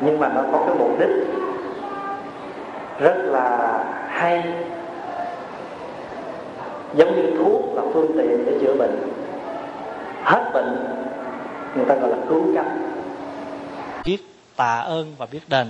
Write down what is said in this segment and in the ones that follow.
nhưng mà nó có cái mục đích rất là hay. Giống như thuốc là phương tiện để chữa bệnh. Hết bệnh người ta gọi là cứu cánh. Biết tạ ơn và biết đền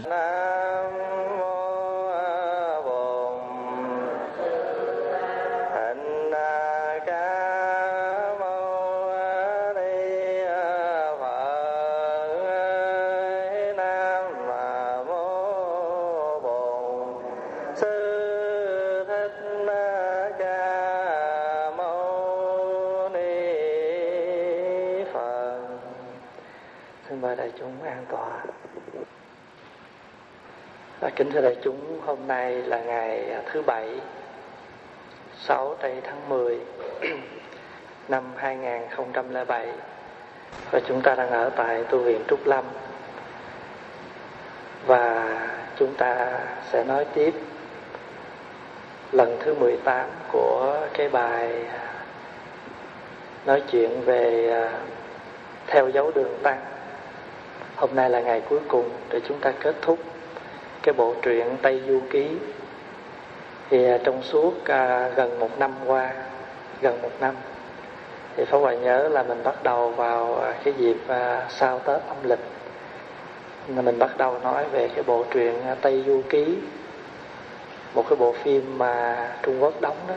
hôm nay là ngày à, thứ Bảy 6 tây tháng 10 năm 2007 Và chúng ta đang ở tại tu viện Trúc Lâm. Và chúng ta sẽ nói tiếp lần thứ 18 của cái bài à, nói chuyện về à, theo dấu đường tăng. Hôm nay là ngày cuối cùng để chúng ta kết thúc cái bộ truyện Tây Du Ký. Thì à, trong suốt à, gần một năm qua gần một năm thì Pháp Hòa nhớ là mình bắt đầu vào à, cái dịp à, sau Tết âm lịch. Là mình bắt đầu nói về cái bộ truyện à, Tây Du Ký một cái bộ phim mà Trung Quốc đóng đó.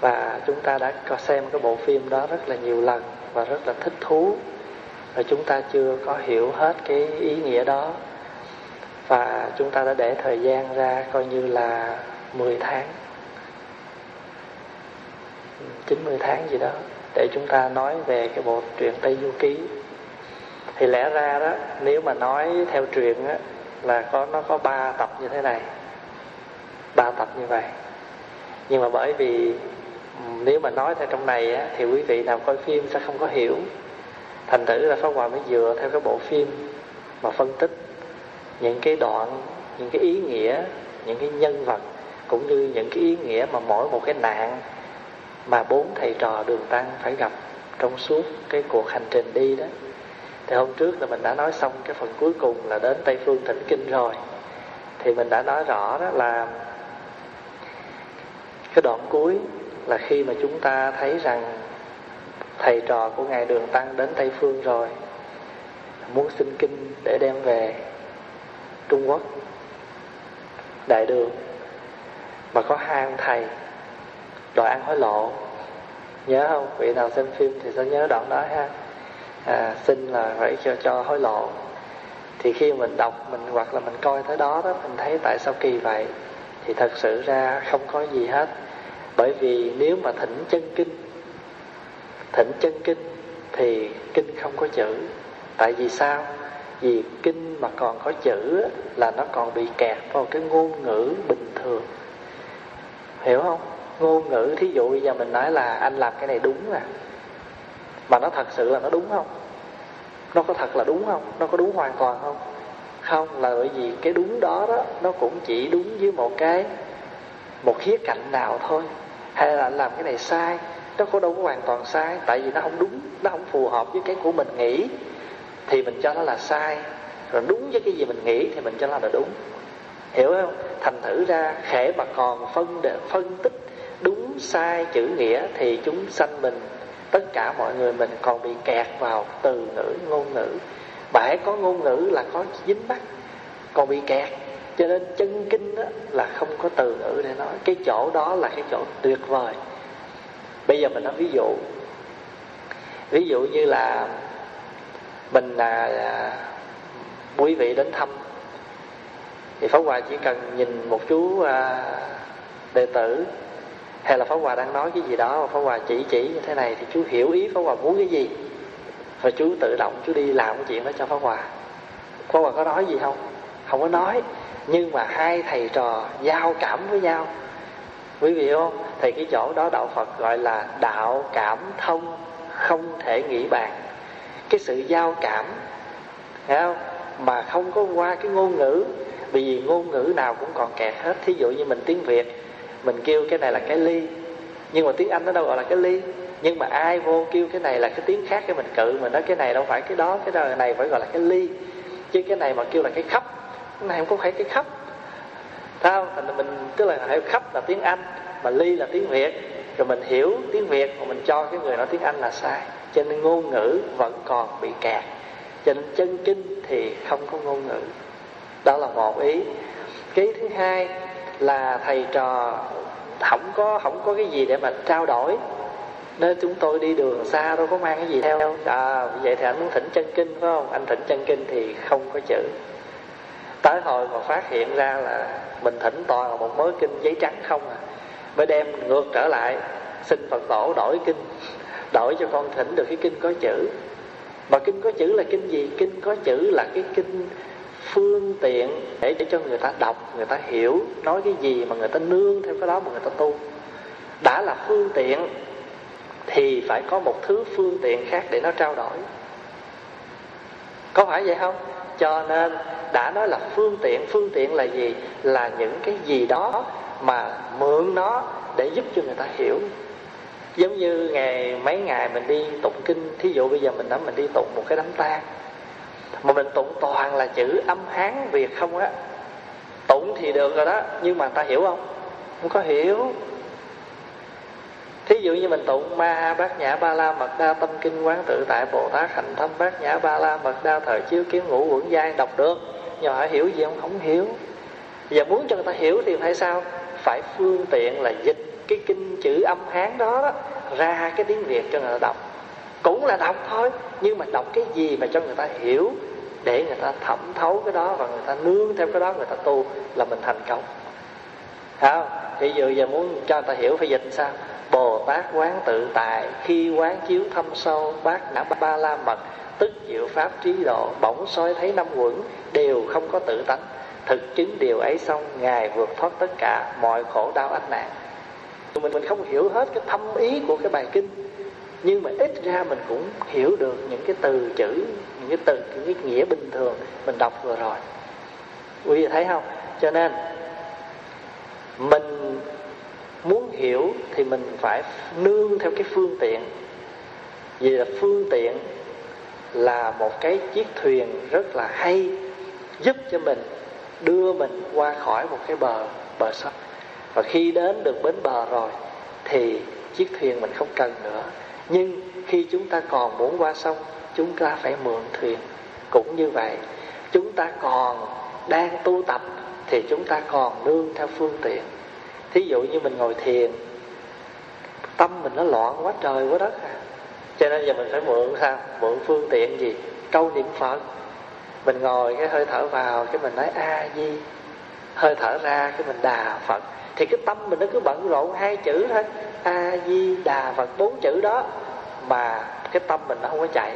Và chúng ta đã có xem cái bộ phim đó rất là nhiều lần và rất là thích thú. Và chúng ta chưa có hiểu hết cái ý nghĩa đó và chúng ta đã để thời gian ra coi như là 10 tháng. 90 tháng gì đó để chúng ta nói về cái bộ truyện Tây Du Ký. Thì lẽ ra đó nếu mà nói theo truyện á là có nó có ba tập như thế này. Ba tập như vậy. Nhưng mà bởi vì nếu mà nói theo trong này á, thì quý vị nào coi phim sẽ không có hiểu. Thành thử là Pháp Hòa mới dựa theo cái bộ phim mà phân tích những cái đoạn, những cái ý nghĩa, những cái nhân vật, cũng như những cái ý nghĩa mà mỗi một cái nạn mà bốn thầy trò đường tăng phải gặp trong suốt cái cuộc hành trình đi đó. Thì hôm trước là mình đã nói xong cái phần cuối cùng là đến tây phương thỉnh kinh rồi. Thì mình đã nói rõ đó là cái đoạn cuối là khi mà chúng ta thấy rằng thầy trò của ngài đường tăng đến tây phương rồi, muốn xin kinh để đem về. Trung Quốc. Đại đường Mà có hai ông thầy Đòi ăn hối lộ. Nhớ không? Vị nào xem phim thì sẽ nhớ đoạn đó ha. À, Xin là phải cho, cho hối lộ. Thì khi mình đọc mình hoặc là mình coi tới đó đó Mình thấy tại sao kỳ vậy Thì thật sự ra không có gì hết. Bởi vì nếu mà thỉnh chân kinh Thỉnh chân kinh Thì kinh không có chữ. Tại vì sao? Vì kinh mà còn có chữ là nó còn bị kẹt vào cái ngôn ngữ bình thường. Hiểu không? Ngôn ngữ, thí dụ bây giờ mình nói là anh làm cái này đúng à. Mà nó thật sự là nó đúng không? Nó có thật là đúng không? Nó có đúng hoàn toàn không? Không, là bởi vì cái đúng đó đó, nó cũng chỉ đúng với một cái, một khía cạnh nào thôi. Hay là anh làm cái này sai, nó có đâu có hoàn toàn sai, tại vì nó không đúng, nó không phù hợp với cái của mình nghĩ thì mình cho nó là sai. Rồi đúng với cái gì mình nghĩ thì mình cho nó là đúng. Hiểu không? Thành thử ra khể mà còn phân để phân tích đúng, sai, chữ nghĩa thì chúng sanh mình, tất cả mọi người mình còn bị kẹt vào từ ngữ, ngôn ngữ. Mà có ngôn ngữ là có dính mắt, còn bị kẹt. Cho nên chân kinh đó là không có từ ngữ để nói. Cái chỗ đó là cái chỗ tuyệt vời. Bây giờ mình nói ví dụ. Ví dụ như là mình là à, quý vị đến thăm. Thì Pháp Hòa chỉ cần nhìn một chú à, đệ tử. Hay là Pháp Hòa đang nói cái gì đó mà Pháp Hòa chỉ chỉ như thế này thì chú hiểu ý Pháp Hòa muốn cái gì. Và chú tự động chú đi làm cái chuyện đó cho Pháp Hòa. Pháp Hòa có nói gì không? Không có nói. Nhưng mà hai thầy trò giao cảm với nhau. Quý vị không? Thì cái chỗ đó đạo Phật gọi là đạo cảm thông không thể nghĩ bàn cái sự giao cảm. Thấy không? Mà không có qua cái ngôn ngữ, vì ngôn ngữ nào cũng còn kẹt hết. Thí dụ như mình tiếng việt, mình kêu cái này là cái ly. Nhưng mà tiếng anh nó đâu gọi là cái ly. Nhưng mà ai vô kêu cái này là cái tiếng khác cái mình cự, mình nói cái này đâu phải cái đó cái đó này phải gọi là cái ly. Chứ cái này mà kêu là cái khắp, cái này không có phải cái khắp. Thấy không? Thành mình, tức là hiểu khắp là tiếng Anh, mà ly là tiếng Việt. Rồi mình hiểu tiếng Việt, mà mình cho cái người nói tiếng Anh là sai cho nên ngôn ngữ vẫn còn bị kẹt. Cho nên chân kinh thì không có ngôn ngữ. Đó là một ý. Cái thứ hai là thầy trò không có không có cái gì để mà trao đổi. Nên chúng tôi đi đường xa đâu có mang cái gì theo. À vậy thì anh muốn thỉnh chân kinh phải không? Anh thỉnh chân kinh thì không có chữ. Tới hồi mà phát hiện ra là mình thỉnh toàn là một mớ kinh giấy trắng không à. Mới đem ngược trở lại, xin phật tổ đổi kinh đổi cho con thỉnh được cái kinh có chữ. Mà kinh có chữ là kinh gì? Kinh có chữ là cái kinh phương tiện để để cho người ta đọc, người ta hiểu nói cái gì mà người ta nương theo cái đó mà người ta tu. Đã là phương tiện thì phải có một thứ phương tiện khác để nó trao đổi. Có phải vậy không? Cho nên đã nói là phương tiện phương tiện là gì? Là những cái gì đó mà mượn nó để giúp cho người ta hiểu giống như ngày mấy ngày mình đi tụng kinh thí dụ bây giờ mình nói mình đi tụng một cái đám tang mà mình tụng toàn là chữ âm hán việt không á. Tụng thì được rồi đó nhưng mà ta hiểu không? Không có hiểu. Thí dụ như mình tụng ma bát nhã ba la mật đa tâm kinh quán tự tại bồ tát hành thâm bát nhã ba la mật đa thời chiếu kiến ngũ quẩn giai đọc được. Nhưng mà hiểu gì không? Không hiểu. Và muốn cho người ta hiểu thì phải sao? Phải phương tiện là dịch cái kinh chữ âm hán đó, đó ra cái tiếng việt cho người ta đọc. Cũng là đọc thôi, nhưng mà đọc cái gì mà cho người ta hiểu để người ta thẩm thấu cái đó và người ta nương theo cái đó, người ta tu là mình thành công. Không? Ví dụ giờ muốn cho người ta hiểu phải dịch sao? Bồ tát quán tự tại, khi quán chiếu thâm sâu, bát đã ba la mật, tức diệu pháp trí độ, bỗng soi thấy năm quẩn, đều không có tự tánh. Thực chứng điều ấy xong, ngài vượt thoát tất cả mọi khổ đau ách nạn mình mình không hiểu hết cái thâm ý của cái bài kinh, nhưng mà ít ra mình cũng hiểu được những cái từ chữ, những cái từ, những cái nghĩa bình thường mình đọc vừa rồi. Quý vị thấy không? Cho nên, mình muốn hiểu thì mình phải nương theo cái phương tiện. Vì là phương tiện là một cái chiếc thuyền rất là hay, giúp cho mình đưa mình qua khỏi một cái bờ bờ sông và khi đến được bến bờ rồi, thì chiếc thuyền mình không cần nữa. Nhưng khi chúng ta còn muốn qua sông, chúng ta phải mượn thuyền. Cũng như vậy, chúng ta còn đang tu tập, thì chúng ta còn nương theo phương tiện. Thí dụ như mình ngồi thiền, tâm mình nó loạn quá trời quá đất à. Cho nên giờ mình phải mượn sao? Mượn phương tiện gì? Câu niệm phật. Mình ngồi cái hơi thở vào, cái mình nói a di, hơi thở ra cái mình đà phật thì cái tâm mình nó cứ bận rộn hai chữ thôi. A di đà phật bốn chữ đó. Mà cái tâm mình nó không có chạy.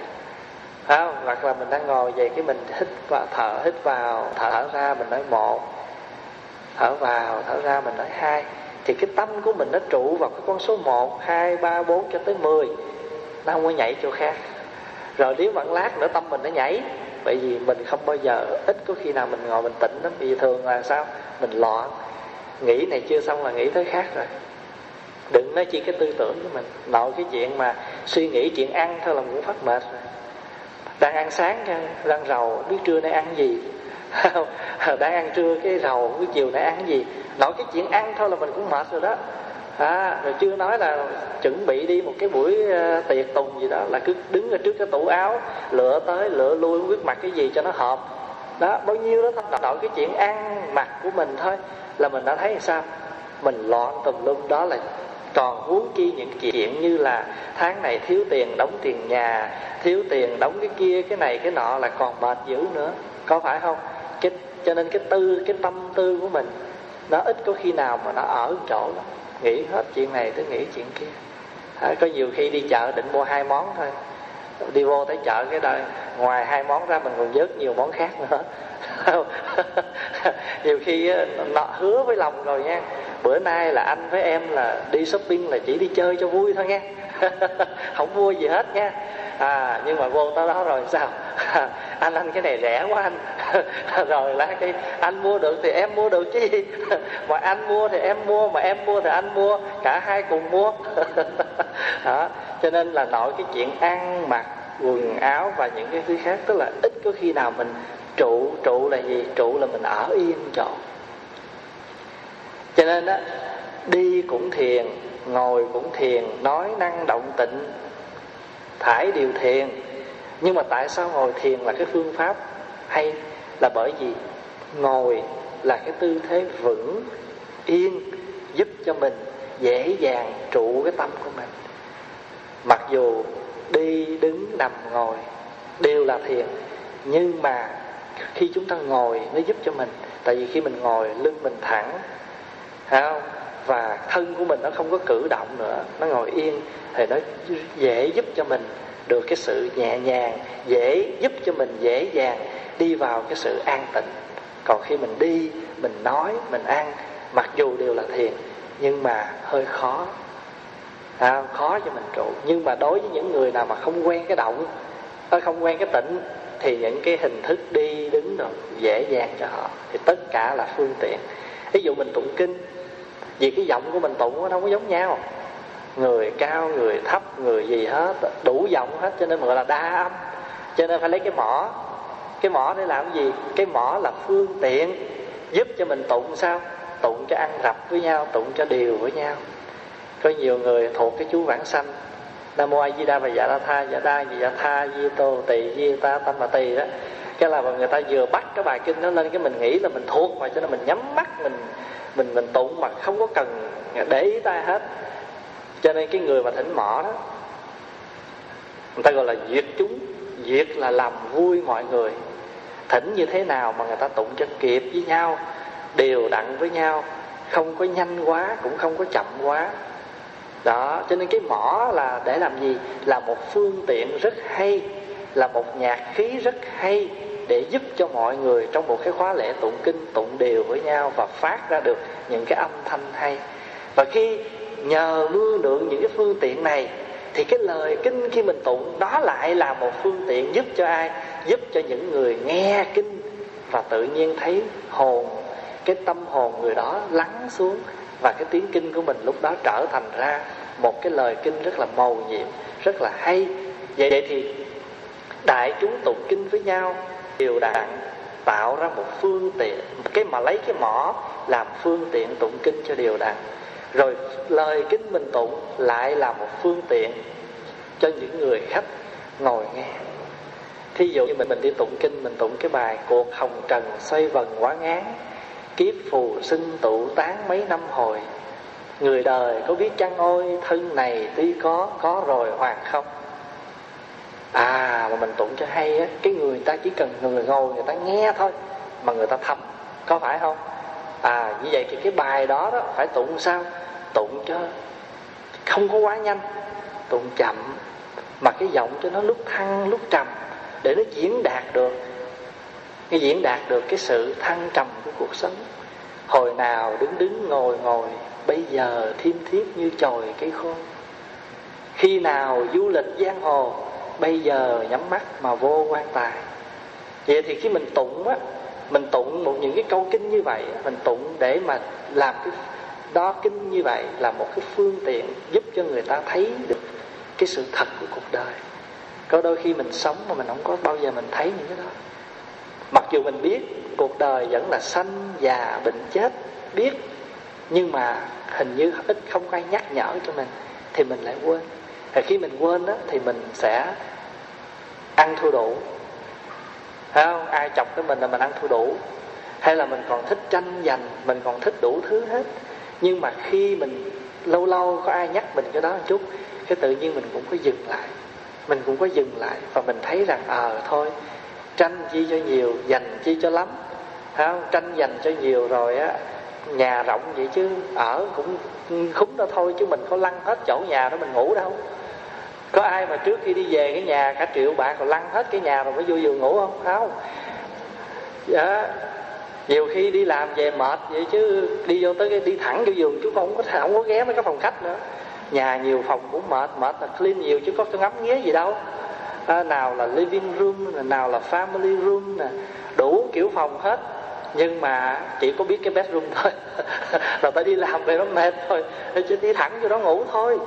Không? hoặc là mình đang ngồi vậy cái mình hít và thở hít vào thở, thở ra mình nói một thở vào thở ra mình nói hai. Thì cái tâm của mình nó trụ vào cái con số một hai ba bốn cho tới mười. Nó không có nhảy chỗ khác. Rồi nếu bạn lát nữa tâm mình nó nhảy bởi vì mình không bao giờ ít có khi nào mình ngồi mình tỉnh lắm. Vì thường là sao? Mình loạn nghĩ này chưa xong là nghĩ tới khác rồi. Đừng nói chỉ cái tư tưởng của mình. Nội cái chuyện mà suy nghĩ chuyện ăn thôi là cũng phát mệt rồi. Đang ăn sáng đang rầu biết trưa nay ăn gì? Đang ăn trưa cái rầu cái chiều nay ăn gì? Nội cái chuyện ăn thôi là mình cũng mệt rồi đó. À, rồi chưa nói là chuẩn bị đi một cái buổi uh, tiệc tùng gì đó là cứ đứng ở trước cái tủ áo lựa tới lựa lui không biết mặc cái gì cho nó hợp. Đó bao nhiêu đó thôi. Nội cái chuyện ăn mặc của mình thôi là mình đã thấy sao? Mình loạn tùm lum đó là còn huống chi những chuyện như là tháng này thiếu tiền đóng tiền nhà thiếu tiền đóng cái kia cái này cái nọ là còn mệt dữ nữa. Có phải không? Cái cho nên cái tư cái tâm tư của mình nó ít có khi nào mà nó ở chỗ đó nghĩ hết chuyện này tới nghĩ chuyện kia. À, có nhiều khi đi chợ định mua hai món thôi đi vô tới chợ cái đời ngoài hai món ra mình còn vớt nhiều món khác nữa. Nhiều khi nó hứa với lòng rồi nha. Bữa nay là anh với em là đi shopping là chỉ đi chơi cho vui thôi nha. Không mua gì hết nha à nhưng mà vô tới đó rồi, sao? Anh ăn cái này rẻ quá anh. Rồi là cái, anh mua được thì em mua được chứ. Gì mà anh mua thì em mua, mà em mua thì anh mua. Cả hai cùng mua. Đó, cho nên là nội cái chuyện ăn mặc, quần áo và những cái thứ khác, tức là ít có khi nào mình trụ trụ là gì? Trụ là mình ở yên chỗ. Cho nên đó đi cũng thiền, ngồi cũng thiền, nói năng động tịnh thải điều thiền. Nhưng mà tại sao ngồi thiền là cái phương pháp hay? Là bởi vì ngồi là cái tư thế vững, yên, giúp cho mình dễ dàng trụ cái tâm của mình. Mặc dù đi, đứng, nằm, ngồi đều là thiền, nhưng mà khi chúng ta ngồi nó giúp cho mình. Tại vì khi mình ngồi, lưng mình thẳng không? Và thân của mình nó không có cử động nữa. Nó ngồi yên thì nó dễ giúp cho mình được cái sự nhẹ nhàng dễ giúp cho mình dễ dàng đi vào cái sự an tịnh. Còn khi mình đi mình nói mình ăn mặc dù đều là thiền nhưng mà hơi khó. À, khó cho mình trụ. Nhưng mà đối với những người nào mà không quen cái động à, không quen cái tịnh thì những cái hình thức đi đứng rồi dễ dàng cho họ. Thì tất cả là phương tiện. Ví dụ mình tụng kinh vì cái giọng của mình tụng nó không có giống nhau. Người cao, người thấp, người gì hết. Đủ giọng hết, cho nên gọi là đa âm. Cho nên phải lấy cái mỏ. Cái mỏ để làm gì? Cái mỏ là phương tiện giúp cho mình tụng sao? Tụng cho ăn rập với nhau, tụng cho đều với nhau. Có nhiều người thuộc cái chú vãng sanh. Nam mô a di đà và dạ la tha dạ đa dạ tha, di tô tỳ, di ta tâm mà tỳ đó. Cái là người ta vừa bắt cái bài kinh nó lên, cái mình nghĩ là mình thuộc mà, cho nên mình nhắm mắt, mình mình mình tụng mà không có cần để ý ta hết. Cho nên cái người mà thỉnh mỏ đó, người ta gọi là diệt chúng. Diệt là làm vui mọi người. Thỉnh như thế nào mà người ta tụng cho kịp với nhau, đều đặn với nhau, không có nhanh quá, cũng không có chậm quá. Đó, cho nên cái mỏ là để làm gì? Là một phương tiện rất hay, là một nhạc khí rất hay để giúp cho mọi người trong một cái khóa lễ tụng kinh, tụng đều với nhau và phát ra được những cái âm thanh hay. Và khi nhờ mưa lượng những cái phương tiện này, thì cái lời kinh khi mình tụng đó lại là một phương tiện giúp cho ai? Giúp cho những người nghe kinh và tự nhiên thấy hồn, cái tâm hồn người đó lắng xuống và cái tiếng kinh của mình lúc đó trở thành ra một cái lời kinh rất là màu nhiệm, rất là hay. Vậy thì đại chúng tụng kinh với nhau đều đặn tạo ra một phương tiện, cái mà lấy cái mỏ làm phương tiện tụng kinh cho đều đặn rồi lời kinh mình tụng lại là một phương tiện cho những người khách ngồi nghe. Thí dụ như mình mình đi tụng kinh, mình tụng cái bài cuộc hồng trần xoay vần quá ngán, kiếp phù sinh tụ tán mấy năm hồi. Người đời có biết chăng ôi, thân này tuy có có rồi hoàn không? À mà mình tụng cho hay á, cái người ta chỉ cần người ngồi, người ta nghe thôi, mà người ta thấm có phải không? À như vậy thì cái bài đó đó, phải tụng sao? Tụng cho không có quá nhanh, tụng chậm, mà cái giọng cho nó lúc thăng, lúc trầm, để nó diễn đạt được. Cái diễn đạt được cái sự thăng trầm của cuộc sống. Hồi nào đứng đứng ngồi ngồi, bây giờ thiêm thiếp như chồi cây khô. Khi nào du lịch giang hồ bây giờ nhắm mắt mà vô quan tài. Vậy thì khi mình tụng á, mình tụng một những cái câu kinh như vậy, mình tụng để mà làm cái đó kinh như vậy là một cái phương tiện giúp cho người ta thấy được cái sự thật của cuộc đời. Có đôi khi mình sống mà mình không có bao giờ mình thấy những cái đó. Mặc dù mình biết cuộc đời vẫn là sanh già bệnh chết, biết, nhưng mà hình như ít không ai nhắc nhở cho mình thì mình lại quên và khi mình quên đó thì mình sẽ ăn thua đủ. Thấy không? Ai chọc cái mình là mình ăn thua đủ. Hay là mình còn thích tranh giành mình còn thích đủ thứ hết. Nhưng mà khi mình lâu lâu có ai nhắc mình cái đó một chút cái tự nhiên mình cũng có dừng lại. Mình cũng có dừng lại và mình thấy rằng ờ à, thôi tranh chi cho nhiều dành chi cho lắm. Không? tranh dành cho nhiều rồi á nhà rộng vậy chứ ở cũng khúng đó thôi chứ mình có lăn hết chỗ nhà đó mình ngủ đâu có ai mà trước khi đi về cái nhà cả triệu bạc còn lăn hết cái nhà rồi mới vô giường ngủ không? Không. Dạ. Nhiều khi đi làm về mệt vậy chứ đi vô tới cái đi thẳng vô giường chứ không có không có ghé mấy cái phòng khách nữa. Nhà nhiều phòng cũng mệt mệt là clean nhiều chứ có cái ngắm nghía gì đâu. À, nào là living room nào là family room nè đủ kiểu phòng hết. Nhưng mà chỉ có biết cái bedroom thôi. Rồi phải đi làm về nó mệt thôi. Chứ đi thẳng vô đó ngủ thôi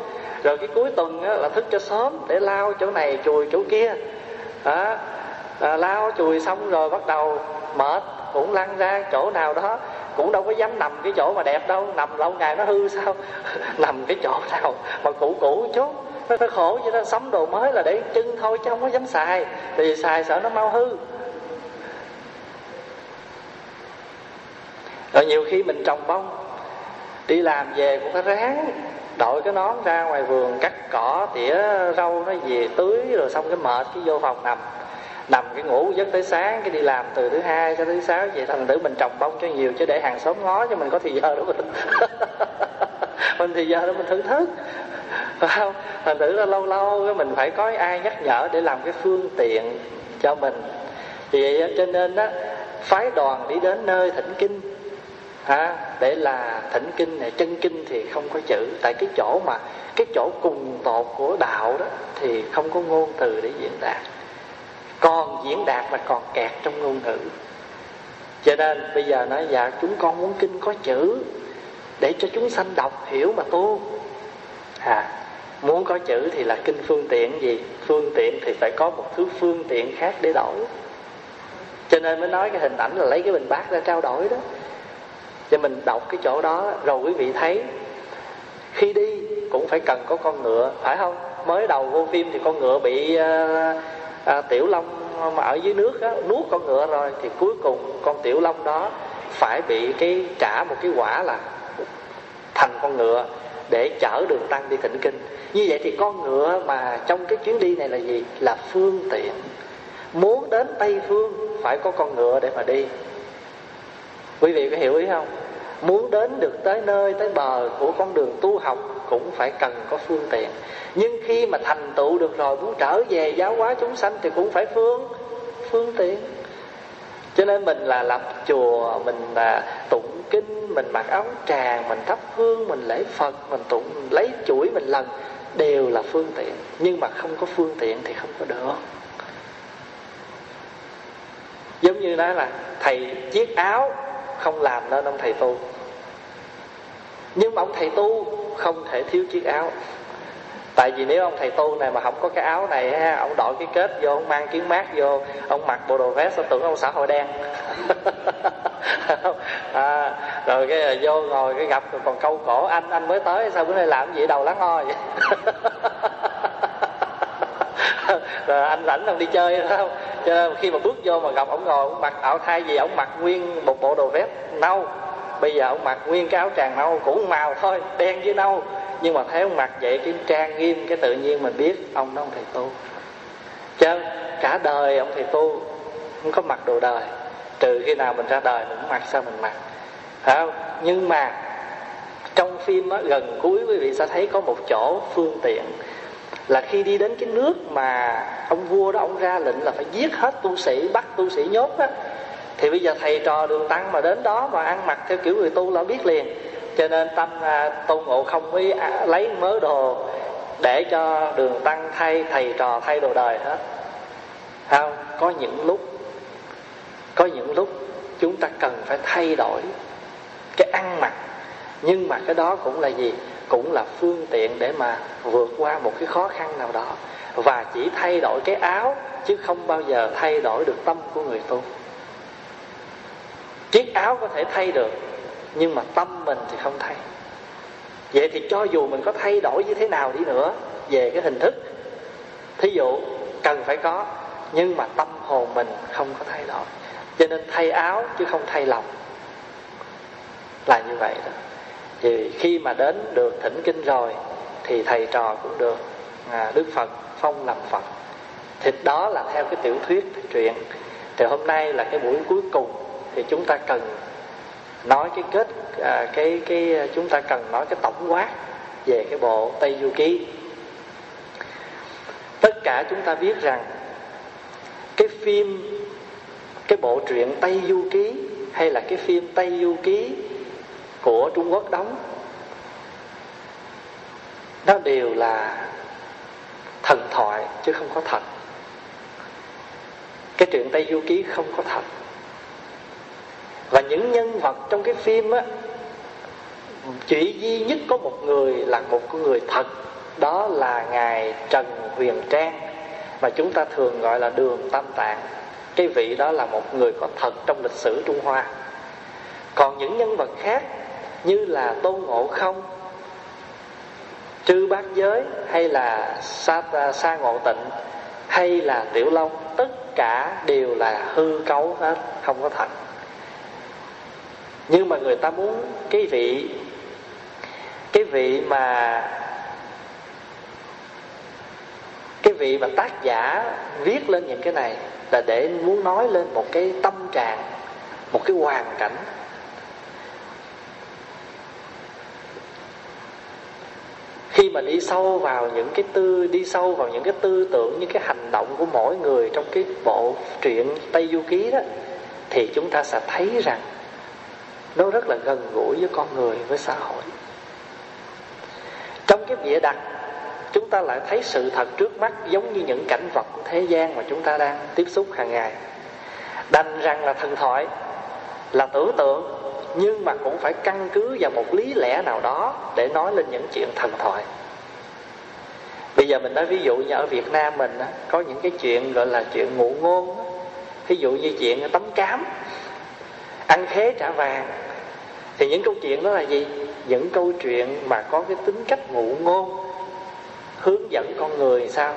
rồi cái cuối tuần á, là thức cho sớm để lao chỗ này chùi chỗ kia. À, à, lao chùi xong rồi bắt đầu mệt cũng lăn ra chỗ nào đó cũng đâu có dám nằm cái chỗ mà đẹp đâu nằm lâu ngày nó hư sao? Nằm cái chỗ nào mà cũ cũ chút. Nó, nó khổ vậy nó sắm đồ mới là để chân thôi chứ không có dám xài. Vì xài sợ nó mau hư. Rồi nhiều khi mình trồng bông đi làm về cũng phải ráng đội cái nón ra ngoài vườn, cắt cỏ, tỉa rau nó về tưới, rồi xong cái mệt, cái vô phòng nằm. Nằm cái ngủ giấc tới sáng, cái đi làm từ thứ hai cho thứ sáu, vậy thành thử mình trồng bông cho nhiều chứ để hàng xóm ngó cho mình có thời giờ đó mình mình thì giờ đó mình thưởng thức. Phải không? Thành thử là lâu lâu mình phải có ai nhắc nhở để làm cái phương tiện cho mình. Vì vậy cho nên á, phái đoàn đi đến nơi thỉnh kinh ha để là thỉnh kinh này, chân kinh thì không có chữ. Tại cái chỗ mà, cái chỗ cùng tột của đạo đó thì không có ngôn từ để diễn đạt. Còn diễn đạt là còn kẹt trong ngôn ngữ. Cho nên bây giờ nói dạ chúng con muốn kinh có chữ để cho chúng sanh đọc, hiểu mà tu. À muốn có chữ thì là kinh phương tiện gì? Phương tiện thì phải có một thứ phương tiện khác để đổi. Cho nên mới nói cái hình ảnh là lấy cái bình bát ra trao đổi đó cho mình đọc cái chỗ đó rồi quý vị thấy. Khi đi cũng phải cần có con ngựa phải không? Mới đầu vô phim thì con ngựa bị à, à, tiểu long mà ở dưới nước á, nuốt con ngựa rồi thì cuối cùng con tiểu long đó phải bị cái trả một cái quả là thành con ngựa để chở đường tăng đi thỉnh kinh. Như vậy thì con ngựa mà trong cái chuyến đi này là gì? Là phương tiện. Muốn đến tây phương phải có con ngựa để mà đi quý vị có hiểu ý không? Muốn đến được tới nơi, tới bờ của con đường tu học cũng phải cần có phương tiện. Nhưng khi mà thành tựu được rồi, muốn trở về giáo hóa chúng sanh thì cũng phải phương phương tiện. Cho nên mình là lập chùa, mình là tụng kinh, mình mặc áo tràng, mình thắp hương, mình lễ phật, mình tụng, lấy chuỗi, mình lần đều là phương tiện. Nhưng mà không có phương tiện thì không có được. Giống như nói là, thầy chiếc áo không làm nên ông thầy tu. Nhưng mà ông thầy tu không thể thiếu chiếc áo. Tại vì nếu ông thầy tu này mà không có cái áo này ha ông đội cái kết vô ông mang kiến mát vô ông mặc bộ đồ vest tưởng ông xã hội đen. À, rồi cái à, vô ngồi cái gặp rồi còn câu cổ anh anh mới tới sao bữa nay làm gì? Đầu lá ngò vậy rồi anh rảnh ông đi chơi không? Cho nên khi mà bước vô mà gặp ông ngồi ông mặc ảo thay gì ông mặc nguyên một bộ đồ vest nâu. Bây giờ ông mặc nguyên cái áo tràng nâu cũng màu thôi đen với nâu. Nhưng mà thấy ông mặc vậy cái trang nghiêm cái tự nhiên mình biết ông đó ông thầy tu. Chứ cả đời ông thầy tu không có mặc đồ đời. Trừ khi nào mình ra đời mình mặc sao mình mặc. Phải không? Nhưng mà trong phim đó, gần cuối quý vị sẽ thấy có một chỗ phương tiện là khi đi đến cái nước mà ông vua đó ông ra lệnh là phải giết hết tu sĩ bắt tu sĩ nhốt á. Thì bây giờ thầy trò đường tăng mà đến đó mà ăn mặc theo kiểu người tu là biết liền. Cho nên tâm à, tôn ngộ không mới à, lấy mớ đồ để cho đường tăng thay thầy trò thay đồ đời hết. Không? Có những lúc có những lúc chúng ta cần phải thay đổi cái ăn mặc. Nhưng mà cái đó cũng là gì? Cũng là phương tiện để mà vượt qua một cái khó khăn nào đó. Và chỉ thay đổi cái áo, chứ không bao giờ thay đổi được tâm của người tu. Chiếc áo có thể thay được, nhưng mà tâm mình thì không thay. Vậy thì cho dù mình có thay đổi như thế nào đi nữa, về cái hình thức, thí dụ cần phải có, nhưng mà tâm hồn mình không có thay đổi. Cho nên thay áo chứ không thay lòng. Là như vậy đó thì khi mà đến được thỉnh kinh rồi thì thầy trò cũng được à, đức phật phong làm phật. Thì đó là theo cái tiểu thuyết truyện. Thì hôm nay là cái buổi cuối cùng thì chúng ta cần nói cái kết à, cái cái chúng ta cần nói cái tổng quát về cái bộ Tây Du Ký. Tất cả chúng ta biết rằng cái phim cái bộ truyện Tây Du Ký hay là cái phim Tây Du Ký của Trung Quốc đóng. Nó đều là thần thoại chứ không có thật. Cái truyện Tây Du Ký không có thật. Và những nhân vật trong cái phim á, chỉ duy nhất có một người là một con người thật. Đó là ngài trần huyền trang, mà chúng ta thường gọi là đường tam tạng. Cái vị đó là một người có thật trong lịch sử trung hoa. Còn những nhân vật khác như là tôn ngộ không? Trư bát giới hay là sa, à, sa ngộ tịnh hay là tiểu long? Tất cả đều là hư cấu hết không có thật nhưng mà người ta muốn cái vị cái vị mà cái vị mà tác giả viết lên những cái này là để muốn nói lên một cái tâm trạng một cái hoàn cảnh khi mà đi sâu vào những cái tư, đi sâu vào những cái tư tưởng, những cái hành động của mỗi người trong cái bộ truyện tây du ký đó, thì chúng ta sẽ thấy rằng nó rất là gần gũi với con người, với xã hội. Trong cái bịa đặt, chúng ta lại thấy sự thật trước mắt giống như những cảnh vật của thế gian mà chúng ta đang tiếp xúc hàng ngày. Đành rằng là thần thoại, là tưởng tượng nhưng mà cũng phải căn cứ vào một lý lẽ nào đó để nói lên những chuyện thần thoại. Bây giờ mình nói ví dụ như ở việt nam mình có những cái chuyện gọi là chuyện ngụ ngôn ví dụ như chuyện tấm cám, ăn khế trả vàng. Thì những câu chuyện đó là gì? Những câu chuyện mà có cái tính cách ngụ ngôn, hướng dẫn con người sao?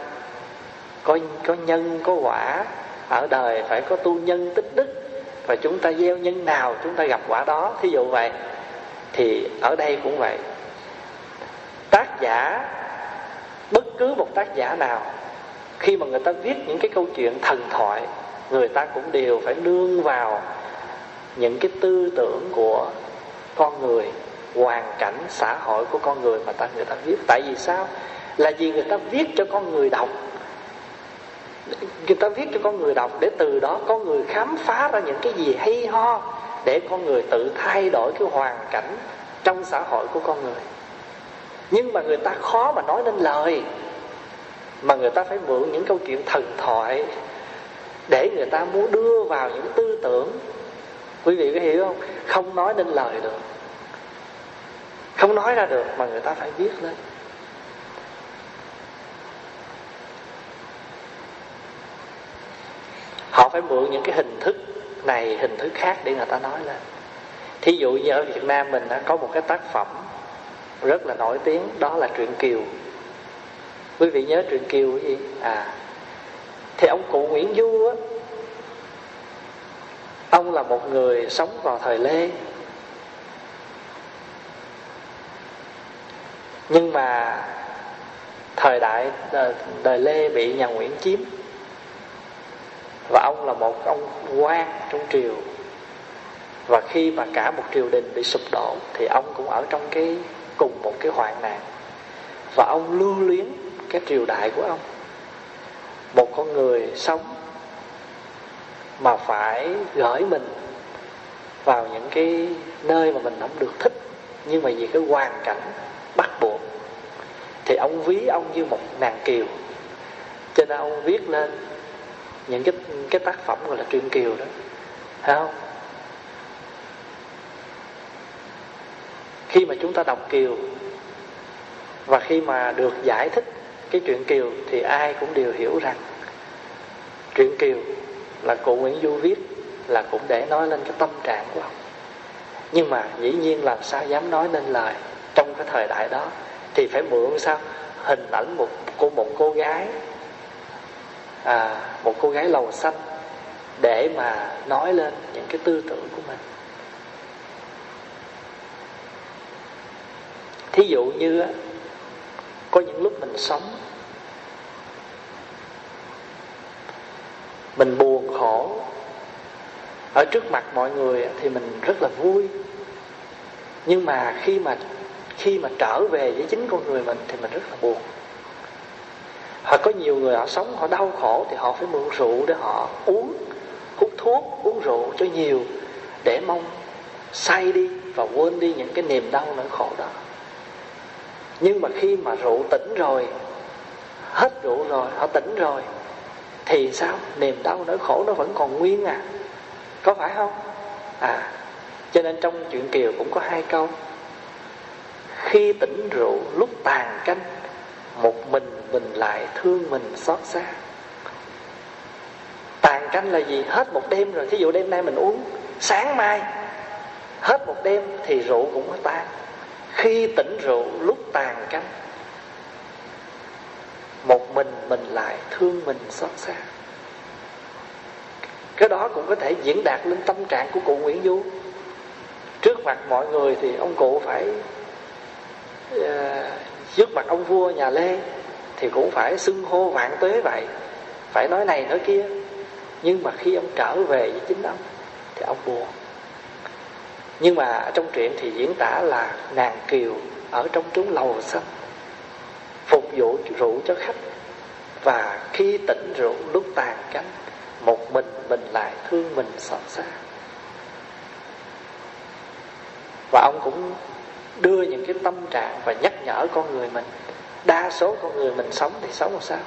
Có có nhân, có quả, ở đời phải có tu nhân tích đức và chúng ta gieo nhân nào, chúng ta gặp quả đó. Thí dụ vậy, thì ở đây cũng vậy. Tác giả, bất cứ một tác giả nào, khi mà người ta viết những cái câu chuyện thần thoại, người ta cũng đều phải nương vào những cái tư tưởng của con người, hoàn cảnh, xã hội của con người mà ta, người ta viết. Tại vì sao? Là vì người ta viết cho con người đọc người ta viết cho con người đọc để từ đó con người khám phá ra những cái gì hay ho, để con người tự thay đổi cái hoàn cảnh trong xã hội của con người. Nhưng mà người ta khó mà nói nên lời, mà người ta phải mượn những câu chuyện thần thoại để người ta muốn đưa vào những tư tưởng. Quý vị có hiểu không? Không nói nên lời được, không nói ra được mà người ta phải viết lên. Họ phải mượn những cái hình thức này, hình thức khác để người ta nói lên. Thí dụ như ở việt nam mình có một cái tác phẩm rất là nổi tiếng, đó là truyện kiều. Quý vị nhớ truyện kiều gì? À thì ông cụ nguyễn du á, ông là một người sống vào thời lê. Nhưng mà thời đại ờ, đời lê bị nhà nguyễn chiếm và ông là một ông quan trong triều. Và khi mà cả một triều đình bị sụp đổ, thì ông cũng ở trong cái, cùng một cái hoạn nạn và ông lưu luyến cái triều đại của ông. Một con người sống mà phải gửi mình vào những cái nơi mà mình không được thích, nhưng mà vì cái hoàn cảnh bắt buộc, thì ông ví ông như một nàng kiều. Cho nên ông viết lên những cái cái tác phẩm gọi là truyện kiều đó. Phải không? Khi mà chúng ta đọc kiều và khi mà được giải thích cái truyện kiều thì ai cũng đều hiểu rằng truyện kiều là cụ nguyễn du viết, là cũng để nói lên cái tâm trạng của ông. Nhưng mà dĩ nhiên làm sao dám nói nên lời trong cái thời đại đó thì phải mượn sao hình ảnh một, của một cô gái à, một cô gái lầu xanh để mà nói lên những cái tư tưởng của mình. Thí dụ như có những lúc mình sống mình buồn khổ ở trước mặt mọi người thì mình rất là vui. Nhưng mà khi mà khi mà trở về với chính con người mình thì mình rất là buồn hoặc có nhiều người họ sống, họ đau khổ thì họ phải mượn rượu để họ uống, hút thuốc, uống rượu cho nhiều để mong say đi và quên đi những cái niềm đau nỗi khổ đó. Nhưng mà khi mà rượu tỉnh rồi, hết rượu rồi, họ tỉnh rồi, thì sao? Niềm đau nỗi khổ nó vẫn còn nguyên à. Có phải không? À cho nên trong chuyện kiều cũng có hai câu. Khi tỉnh rượu, lúc tàn canh, một mình mình lại thương mình xót xa. Tàn canh là gì? Hết một đêm rồi thí dụ đêm nay mình uống sáng mai hết một đêm thì rượu cũng có tan. Khi tỉnh rượu lúc tàn canh một mình mình lại thương mình xót xa. Cái đó cũng có thể diễn đạt lên tâm trạng của cụ Nguyễn Du. Trước mặt mọi người thì ông cụ phải uh, trước mặt ông vua nhà Lê thì cũng phải xưng hô vạn tuế vậy. Phải nói này nói kia. Nhưng mà khi ông trở về với chính ông, thì ông buồn. Nhưng mà trong truyện thì diễn tả là nàng kiều ở trong chốn lầu xanh phục vụ rượu cho khách. Và khi tỉnh rượu, lúc tàn cánh, một mình mình lại thương mình xót xa. Và ông cũng đưa những cái tâm trạng và nhắc nhở con người mình đa số con người mình sống thì sống làm sao?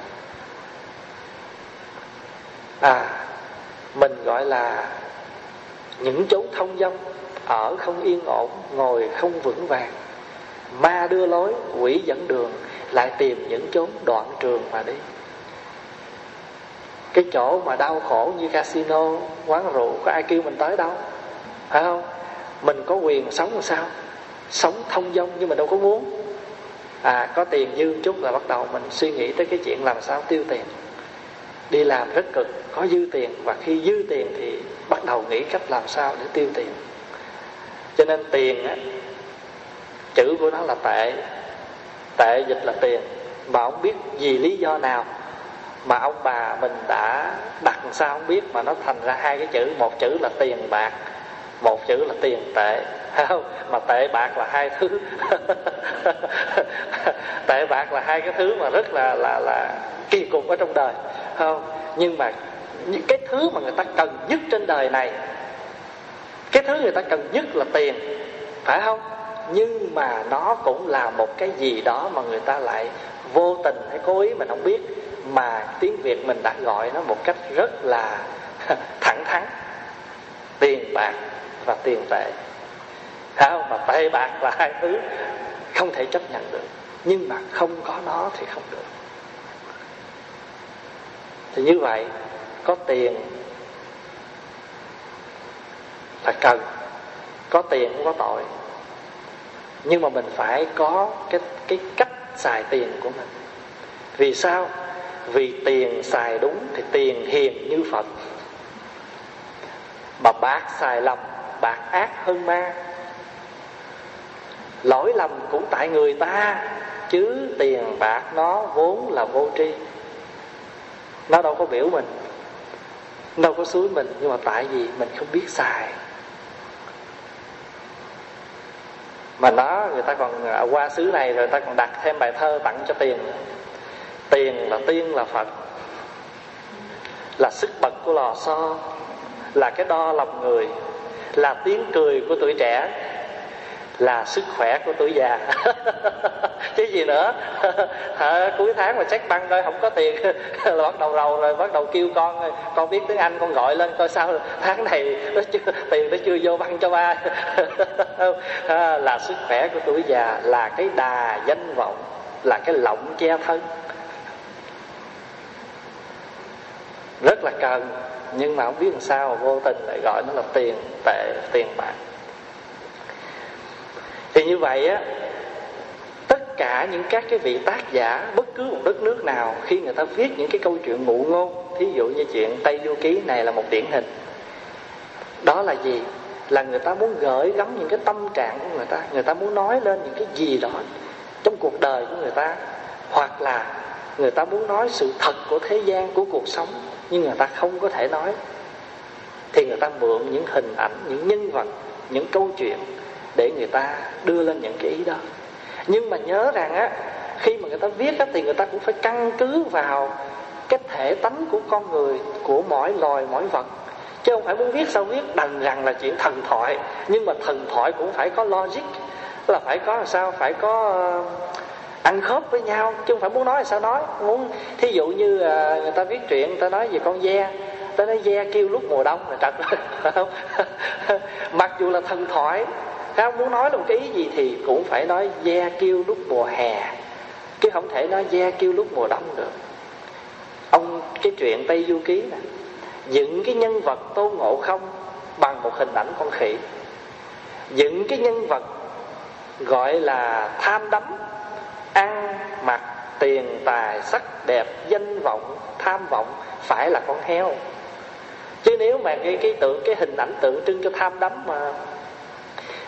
À mình gọi là những chốn thông dong ở không yên ổn, ngồi không vững vàng. Ma đưa lối, quỷ dẫn đường, lại tìm những chốn đoạn trường mà đi. Cái chỗ mà đau khổ như casino, quán rượu, có ai kêu mình tới đâu? Phải không? Mình có quyền sống làm sao? Sống thông dong nhưng mà đâu có muốn à có tiền dư chút là bắt đầu mình suy nghĩ tới cái chuyện làm sao tiêu tiền. Đi làm rất cực, có dư tiền, và khi dư tiền thì bắt đầu nghĩ cách làm sao để tiêu tiền. Cho nên tiền á, chữ của nó là tệ. Tệ dịch là tiền, mà ông biết vì lý do nào mà ông bà mình đã đặt sao không biết, mà nó thành ra hai cái chữ, một chữ là tiền bạc, một chữ là tiền tệ không mà tệ bạc là hai thứ. Tệ bạc là hai cái thứ mà rất là là là kỳ cục ở trong đời không? Nhưng mà những cái thứ mà người ta cần nhất trên đời này cái thứ người ta cần nhất là tiền phải không? Nhưng mà nó cũng là một cái gì đó mà người ta lại vô tình hay cố ý mình không biết mà tiếng việt mình đã gọi nó một cách rất là thẳng thắn. Tiền bạc và tiền tệ phải không mà tệ bạc là hai thứ? Không thể chấp nhận được. Nhưng mà không có nó thì không được. Thì như vậy, có tiền là cần, có tiền cũng có tội. Nhưng mà mình phải có cái cái cách xài tiền của mình. Vì sao? Vì tiền xài đúng thì tiền hiền như phật. Mà bạc xài lầm bạc ác hơn ma lỗi lầm cũng tại người ta, chứ tiền bạc nó vốn là vô tri. Nó đâu có biểu mình, đâu có suối mình, nhưng mà tại vì mình không biết xài. Mà nó, người ta còn à, qua xứ này rồi ta còn đặt thêm bài thơ tặng cho tiền. Tiền là tiên là phật, là sức bật của lò xo, là cái đo lòng người, là tiếng cười của tuổi trẻ là sức khỏe của tuổi già. Chứ gì nữa. À, cuối tháng mà xét băng thôi không có tiền. Là bắt đầu rầu rồi bắt đầu kêu con con biết tiếng anh con gọi lên coi sao tháng này nó chưa, tiền nó chưa vô băng cho ba. À, là sức khỏe của tuổi già là cái đà danh vọng là cái lọng che thân. Rất là cần nhưng mà không biết làm sao mà vô tình lại gọi nó là tiền tệ tiền bạc thì như vậy á, tất cả những các cái vị tác giả, bất cứ một đất nước nào, khi người ta viết những cái câu chuyện ngụ ngôn, thí dụ như chuyện tây du ký này là một điển hình. Đó là gì? Là người ta muốn gửi gắm những cái tâm trạng của người ta người ta muốn nói lên những cái gì đó trong cuộc đời của người ta, hoặc là người ta muốn nói sự thật của thế gian, của cuộc sống, nhưng người ta không có thể nói. Thì người ta mượn những hình ảnh, những nhân vật, những câu chuyện để người ta đưa lên những cái ý đó. Nhưng mà nhớ rằng á khi mà người ta viết á, thì người ta cũng phải căn cứ vào cái thể tánh của con người của mỗi loài mỗi vật. Chứ không phải muốn viết sao viết đành rằng là chuyện thần thoại. Nhưng mà thần thoại cũng phải có logic là phải có làm sao? Phải có ờ, ăn khớp với nhau chứ không phải muốn nói là sao nói. Muốn thí dụ như ờ, người ta viết chuyện người ta nói về con ve ta nói ve kêu lúc mùa đông là trật mặc dù là thần thoại không muốn nói là một cái ý gì thì cũng phải nói da kêu lúc mùa hè, chứ không thể nói da kêu lúc mùa đông được. Ông, cái chuyện tây du ký nè dựng cái nhân vật tôn ngộ không bằng một hình ảnh con khỉ. Dựng cái nhân vật gọi là tham đắm, ăn mặc, tiền tài, sắc đẹp, danh vọng, tham vọng phải là con heo. Chứ nếu mà cái cái tượng cái hình ảnh tượng trưng cho tham đắm mà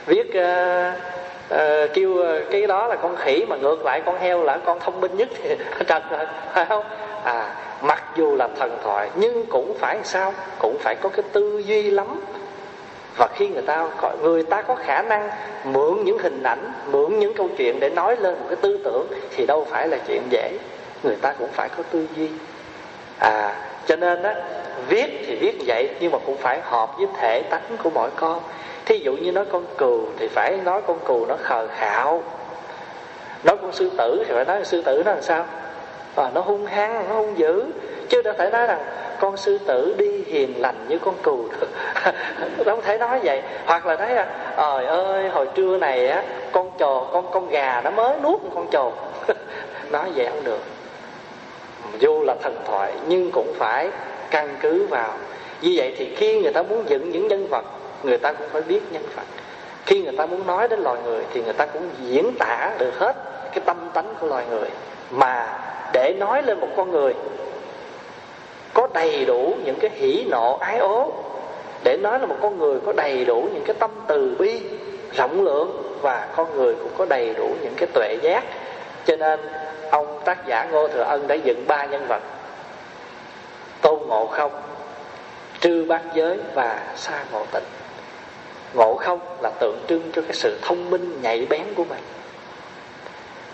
viết uh, ờ, uh, ờ, kêu ờ, cái đó là con khỉ mà ngược lại con heo là con thông minh nhất. Thì trật rồi phải không? À mặc dù là thần thoại nhưng cũng phải sao? Cũng phải có cái tư duy lắm. Và khi người ta người ta có khả năng mượn những hình ảnh mượn những câu chuyện để nói lên một cái tư tưởng thì đâu phải là chuyện dễ. Người ta cũng phải có tư duy. À cho nên á viết thì viết vậy nhưng mà cũng phải hợp với thể tánh của mỗi con thí dụ như nói con cừu thì phải nói con cừu nó khờ khạo. Nói con sư tử thì phải nói sư tử nó làm sao? Và nó hung hăng, nó hung dữ. Chứ đâu thể nói rằng con sư tử đi hiền lành như con cừu được. Đâu thể nói vậy. Hoặc là nói là trời ơi, hồi trưa này á, con trò con con gà nó mới nuốt một con trồn nói vậy không được. Dù là thần thoại, nhưng cũng phải căn cứ vào. Như vậy thì khi người ta muốn dựng những nhân vật người ta cũng phải biết nhân vật khi người ta muốn nói đến loài người thì người ta cũng diễn tả được hết cái tâm tánh của loài người. Mà để nói lên một con người, có đầy đủ những cái hỉ nộ, ái ố, để nói là một con người có đầy đủ những cái tâm từ bi, rộng lượng và con người cũng có đầy đủ những cái tuệ giác. Cho nên, ông tác giả ngô thừa ân đã dựng ba nhân vật. Tôn ngộ không, trư bát giới và sa ngộ tịnh ngộ không là tượng trưng cho cái sự thông minh nhạy bén của mình.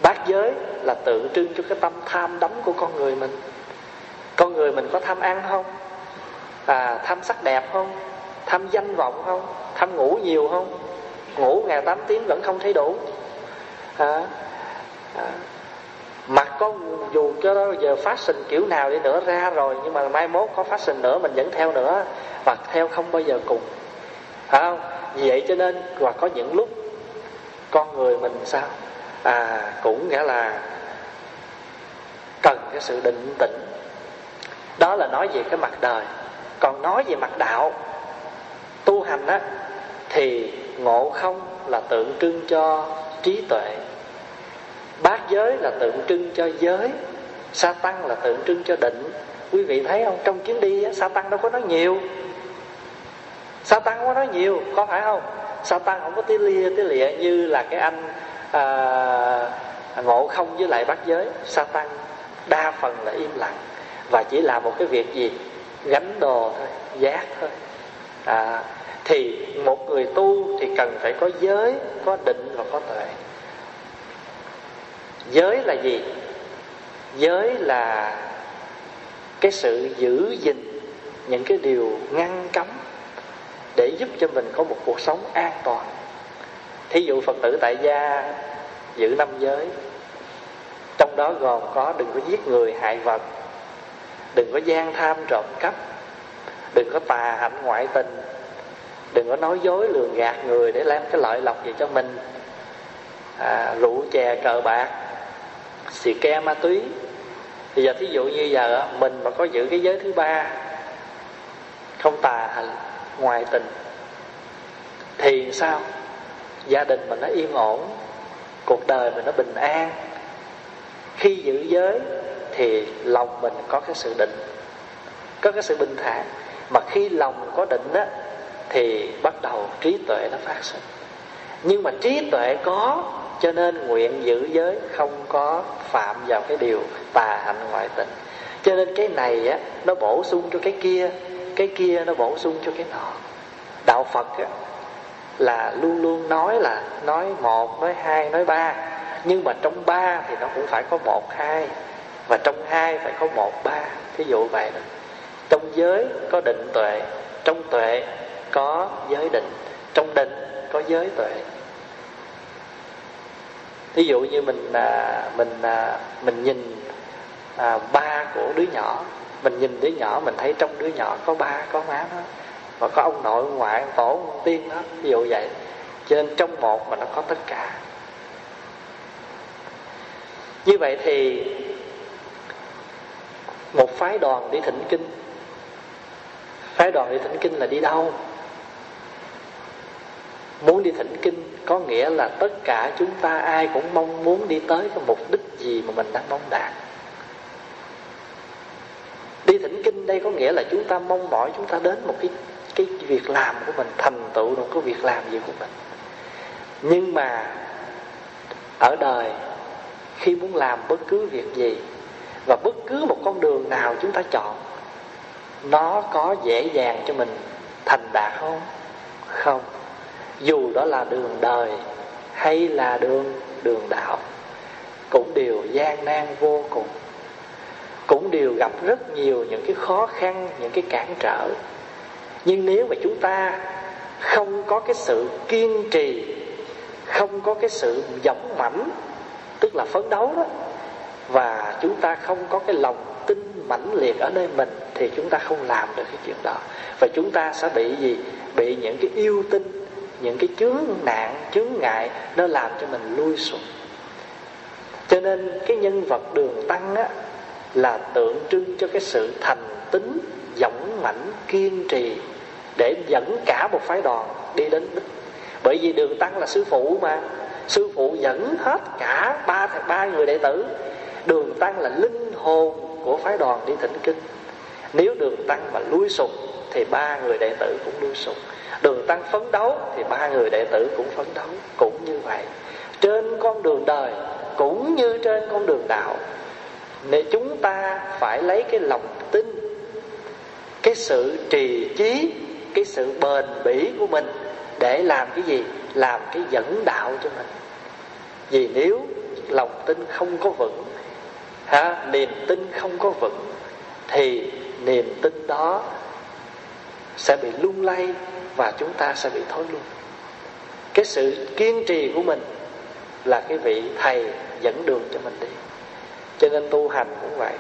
Bát giới là tượng trưng cho cái tâm tham đắm của con người mình. Con người mình có tham ăn không? À, tham sắc đẹp không? Tham danh vọng không? Tham ngủ nhiều không? Ngủ ngày 8 tiếng vẫn không thấy đủ. À, à, mặt có dù cho đó giờ fashion kiểu nào đi nữa ra rồi nhưng mà mai mốt có fashion nữa mình vẫn theo nữa và theo không bao giờ cùng. Phải không? Vì vậy cho nên và có những lúc con người mình sao? À cũng nghĩa là cần cái sự định tĩnh. Đó là nói về cái mặt đời. Còn nói về mặt đạo tu hành á thì ngộ không là tượng trưng cho trí tuệ. Bát giới là tượng trưng cho giới. Sa tăng là tượng trưng cho định. Quý vị thấy không? Trong chuyến đi á, sa tăng đâu có nói nhiều sa tăng không có nói nhiều có phải không? Sa tăng không có tí lia tí lịa như là cái anh à, ngộ không với lại bát giới. Sa tăng đa phần là im lặng và chỉ làm một cái việc gì? Gánh đồ thôi giác thôi. À, thì một người tu thì cần phải có giới có định và có tuệ. Giới là gì? Giới là cái sự giữ gìn những cái điều ngăn cấm để giúp cho mình có một cuộc sống an toàn. Thí dụ phật tử tại gia giữ năm giới trong đó gồm có đừng có giết người hại vật đừng có gian tham trộm cắp đừng có tà hạnh ngoại tình đừng có nói dối lường gạt người để làm cái lợi lộc gì cho mình. À, rượu chè cờ bạc xì ke ma túy. Bây giờ thí dụ như giờ mình mà có giữ cái giới thứ ba không tà hành ngoại tình, thì sao? Gia đình mình nó yên ổn, cuộc đời mình nó bình an. Khi giữ giới thì lòng mình có cái sự định, có cái sự bình thản. Mà khi lòng có định á, thì bắt đầu trí tuệ nó phát sinh. Nhưng mà trí tuệ có, cho nên nguyện giữ giới không có phạm vào cái điều tà hạnh ngoại tình. Cho nên cái này á, nó bổ sung cho cái kia cái kia nó bổ sung cho cái nọ. Đạo phật á, là luôn luôn nói là nói một nói hai nói ba. Nhưng mà trong ba thì nó cũng phải có một hai. Và trong hai phải có một ba. Thí dụ vậy đó trong giới có định tuệ trong tuệ có giới định trong định có giới tuệ. Ví dụ như mình à, mình à, mình nhìn à, ba của đứa nhỏ mình nhìn đứa nhỏ, mình thấy trong đứa nhỏ có ba, có má nó và có ông nội, ông ngoại, ông tổ, ông tiên đó, ví dụ vậy. Cho nên trong một mà nó có tất cả. Như vậy thì một phái đoàn đi thỉnh kinh. Phái đoàn đi thỉnh kinh là đi đâu? Muốn đi thỉnh kinh có nghĩa là tất cả chúng ta ai cũng mong muốn đi tới cái mục đích gì mà mình đang mong đạt đi thỉnh kinh đây có nghĩa là chúng ta mong mỏi chúng ta đến một cái cái việc làm của mình, thành tựu một cái việc làm gì của mình. Nhưng mà ở đời, khi muốn làm bất cứ việc gì và bất cứ một con đường nào chúng ta chọn, nó có dễ dàng cho mình thành đạt không? Không. Dù đó là đường đời hay là đường đường đạo, cũng đều gian nan vô cùng cũng đều gặp rất nhiều những cái khó khăn, những cái cản trở. Nhưng nếu mà chúng ta không có cái sự kiên trì, không có cái sự dũng mãnh tức là phấn đấu đó, và chúng ta không có cái lòng tin mãnh liệt ở nơi mình, thì chúng ta không làm được cái chuyện đó. Và chúng ta sẽ bị gì? Bị những cái yêu tinh những cái chướng nạn, chướng ngại, nó làm cho mình lui xuống. Cho nên cái nhân vật đường tăng á là tượng trưng cho cái sự thành tính dũng mãnh kiên trì để dẫn cả một phái đoàn đi đến đích bởi vì đường tăng là sư phụ mà. Sư phụ dẫn hết cả ba ba người đệ tử. Đường tăng là linh hồn của phái đoàn đi thỉnh kinh. Nếu đường tăng mà lui sụp, thì ba người đệ tử cũng lui sụp. Đường tăng phấn đấu, thì ba người đệ tử cũng phấn đấu. Cũng như vậy. Trên con đường đời, cũng như trên con đường đạo nên chúng ta phải lấy cái lòng tin, cái sự trì chí, cái sự bền bỉ của mình để làm cái gì? Làm cái dẫn đạo cho mình. Vì nếu lòng tin không có vững, ha, niềm tin không có vững, thì niềm tin đó sẽ bị lung lay và chúng ta sẽ bị thối lui. Cái sự kiên trì của mình là cái vị thầy dẫn đường cho mình đi cho nên tu hành cũng vậy.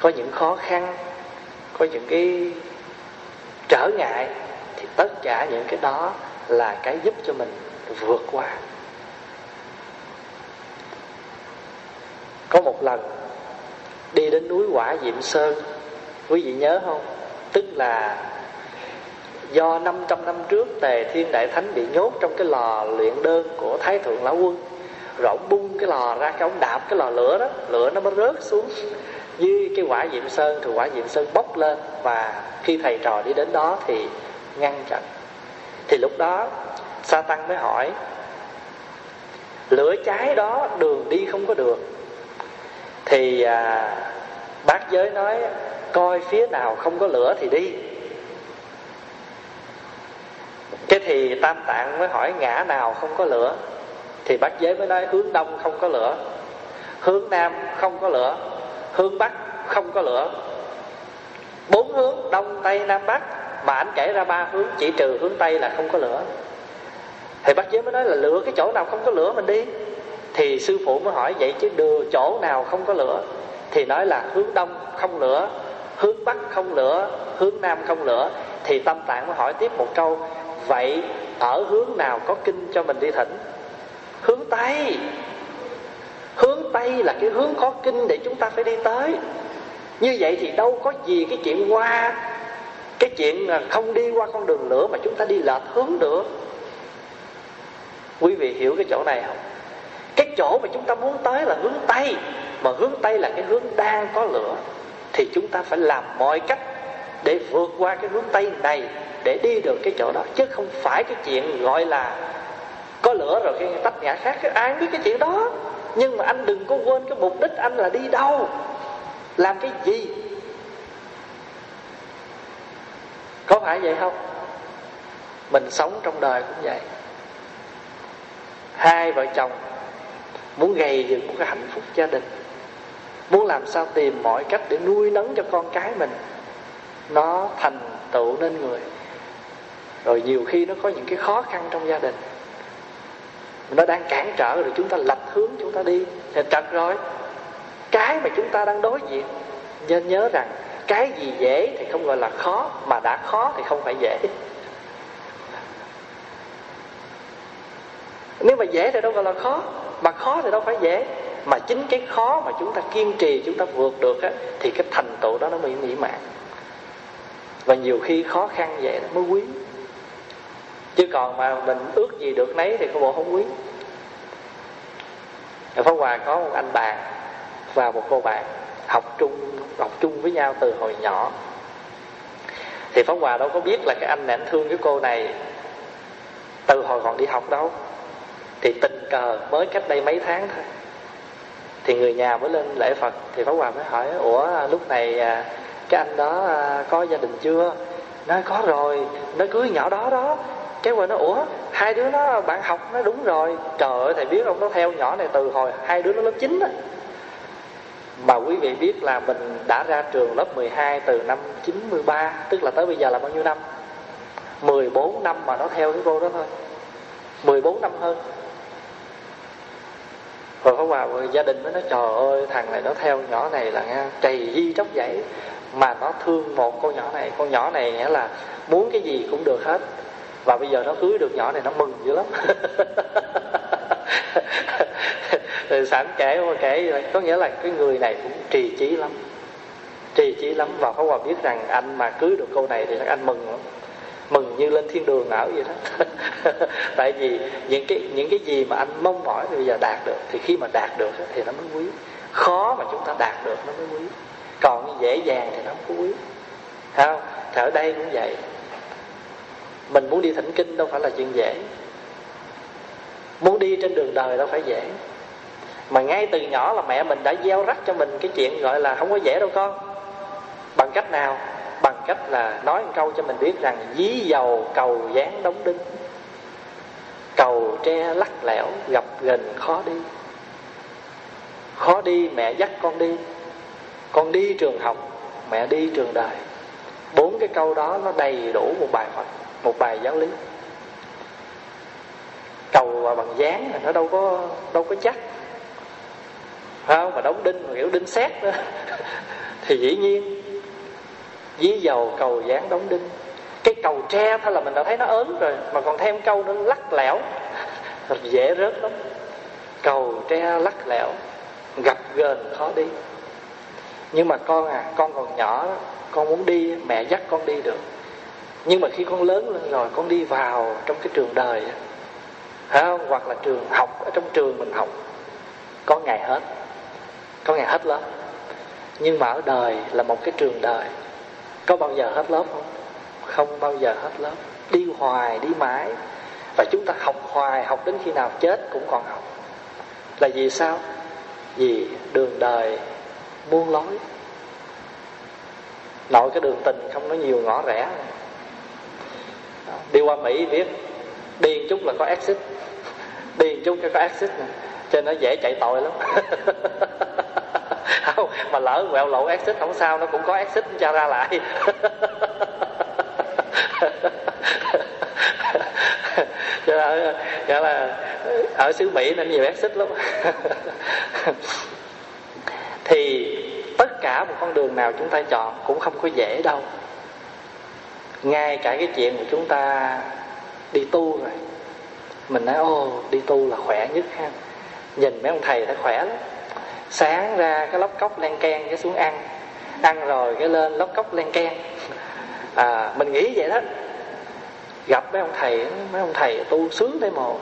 Có những khó khăn, có những cái trở ngại, thì tất cả những cái đó là cái giúp cho mình vượt qua. Có một lần, đi đến núi quả diệm sơn, quý vị nhớ không? Tức là do 500 năm trước tề thiên đại thánh bị nhốt trong cái lò luyện đơn của thái thượng lão quân rồi ông bung cái lò ra cái ông đạp cái lò lửa đó lửa nó mới rớt xuống. Như cái quả diệm sơn thì quả diệm sơn bốc lên và khi thầy trò đi đến đó thì ngăn chặn. Thì lúc đó sa tăng mới hỏi lửa cháy đó đường đi không có được. Thì à, bác giới nói coi phía nào không có lửa thì đi. Cái thì tam tạng mới hỏi ngã nào không có lửa? Thì bát giới mới nói hướng đông không có lửa, hướng nam không có lửa, hướng bắc không có lửa. Bốn hướng, đông, tây, nam, bắc, mà anh kể ra ba hướng, chỉ trừ hướng tây là không có lửa. Thì bác giới mới nói là lửa cái chỗ nào không có lửa mình đi. Thì sư phụ mới hỏi vậy chứ đưa chỗ nào không có lửa? Thì nói là hướng đông không lửa, hướng bắc không lửa, hướng nam không lửa. Thì tâm tạng mới hỏi tiếp một câu, vậy ở hướng nào có kinh cho mình đi thỉnh? Hướng tây. Hướng tây là cái hướng có kinh để chúng ta phải đi tới. Như vậy thì đâu có gì cái chuyện qua, cái chuyện không đi qua con đường lửa mà chúng ta đi lệch hướng được. Quý vị hiểu cái chỗ này không? Cái chỗ mà chúng ta muốn tới là hướng tây, mà hướng tây là cái hướng đang có lửa, thì chúng ta phải làm mọi cách để vượt qua cái hướng tây này để đi được cái chỗ đó, chứ không phải cái chuyện gọi là có lửa rồi cái tách ngã khác ai biết cái chuyện đó? Nhưng mà anh đừng có quên cái mục đích anh là đi đâu. Làm cái gì? Có phải vậy không? Mình sống trong đời cũng vậy. Hai vợ chồng muốn gây dựng một cái hạnh phúc gia đình, muốn làm sao tìm mọi cách để nuôi nấng cho con cái mình. Nó thành tựu nên người. Rồi nhiều khi nó có những cái khó khăn trong gia đình nó đang cản trở rồi chúng ta lệch hướng chúng ta đi. Thì trật rồi cái mà chúng ta đang đối diện nên nhớ rằng cái gì dễ thì không gọi là khó mà đã khó thì không phải dễ. Nếu mà dễ thì đâu gọi là khó mà khó thì đâu phải dễ. Mà chính cái khó mà chúng ta kiên trì chúng ta vượt được á, thì cái thành tựu đó nó mới mỹ mãn. Và nhiều khi khó khăn vậy nó mới quý chứ còn mà mình ước gì được nấy thì có bộ không quý. Ở Pháp Hòa có một anh bạn và một cô bạn học chung học chung với nhau từ hồi nhỏ. Thì Pháp Hòa đâu có biết là cái anh này anh thương cái cô này từ hồi còn đi học đâu. Thì tình cờ mới cách đây mấy tháng thôi. Thì người nhà mới lên lễ Phật, thì Pháp Hòa mới hỏi, ủa, lúc này à, cái anh đó à, có gia đình chưa? Nó có rồi, nó cưới nhỏ đó đó cái quên nó ủa, hai đứa nó, bạn học nó đúng rồi. Trời ơi, thầy biết không? Nó theo nhỏ này từ hồi hai đứa nó lớp 9 á. Mà quý vị biết là mình đã ra trường lớp 12 từ năm 93 tức là tới bây giờ là bao nhiêu năm? 14 năm mà nó theo cái cô đó thôi. 14 năm hơn. Rồi có vào gia đình mới nói, trời ơi, thằng này nó theo nhỏ này là nghe trầy di tróc dãy. Mà nó thương một con nhỏ này. Con nhỏ này nghĩa là muốn cái gì cũng được hết và bây giờ nó cưới được nhỏ này nó mừng dữ lắm. Sẵn kể mà kể có nghĩa là cái người này cũng trì trí lắm. Trì trí lắm. Và có Hòa biết rằng anh mà cưới được cô này thì anh mừng lắm. Mừng như lên thiên đường ở vậy đó. Tại vì những cái những cái gì mà anh mong mỏi thì bây giờ đạt được. Thì khi mà đạt được thì nó mới quý. Khó mà chúng ta đạt được nó mới quý. Còn dễ dàng thì nó không có quý. Không? Ở đây cũng vậy mình muốn đi thỉnh kinh đâu phải là chuyện dễ. Muốn đi trên đường đời đâu phải dễ. Mà ngay từ nhỏ là mẹ mình đã gieo rắc cho mình cái chuyện gọi là không có dễ đâu con. Bằng cách nào? Bằng cách là nói một câu cho mình biết rằng dí dầu cầu dán đóng đinh. Cầu tre lắc lẻo gặp gần khó đi. Khó đi mẹ dắt con đi. Con đi trường học, mẹ đi trường đời. Bốn cái câu đó nó đầy đủ một bài phật một bài giáo lý. Cầu bằng dán nó đâu có đâu có chắc. Không? Mà đóng đinh, mà kiểu đinh xét đó, thì dĩ nhiên, dí dầu, cầu, dáng, đóng đinh. Cái cầu tre thôi là mình đã thấy nó ớn rồi, mà còn thêm câu nó lắc lẻo dễ rớt lắm. Cầu tre, lắc lẻo gặp gờn khó đi. Nhưng mà con à con còn nhỏ, con muốn đi, mẹ dắt con đi được nhưng mà khi con lớn lên rồi, con đi vào trong cái trường đời phải không hoặc là trường học, ở trong trường mình học, có ngày hết, có ngày hết lớp. Nhưng mà ở đời là một cái trường đời. Có bao giờ hết lớp không? Không bao giờ hết lớp. Đi hoài, đi mãi. Và chúng ta học hoài, học đến khi nào chết cũng còn học. Là vì sao? Vì đường đời buông lối. Nội cái đường tình không có nhiều ngõ rẽ đi qua mỹ biết đi chút là có exit đi chút cái có exit nè cho nó dễ chạy tội lắm. Không mà lỡ quẹo lộ exit không sao nó cũng có exit cho ra lại. Cho là, cho là ở xứ mỹ nên nhiều exit lắm. Thì tất cả một con đường nào chúng ta chọn cũng không có dễ đâu ngay cả cái chuyện mà chúng ta đi tu rồi mình nói ô đi tu là khỏe nhất ha. Nhìn mấy ông thầy thấy khỏe lắm. Sáng ra cái lóc cốc len ken cái xuống ăn. Ăn rồi cái lên lóc cốc len ken à, mình nghĩ vậy đó. Gặp mấy ông thầy mấy ông thầy tu sướng thế mồ.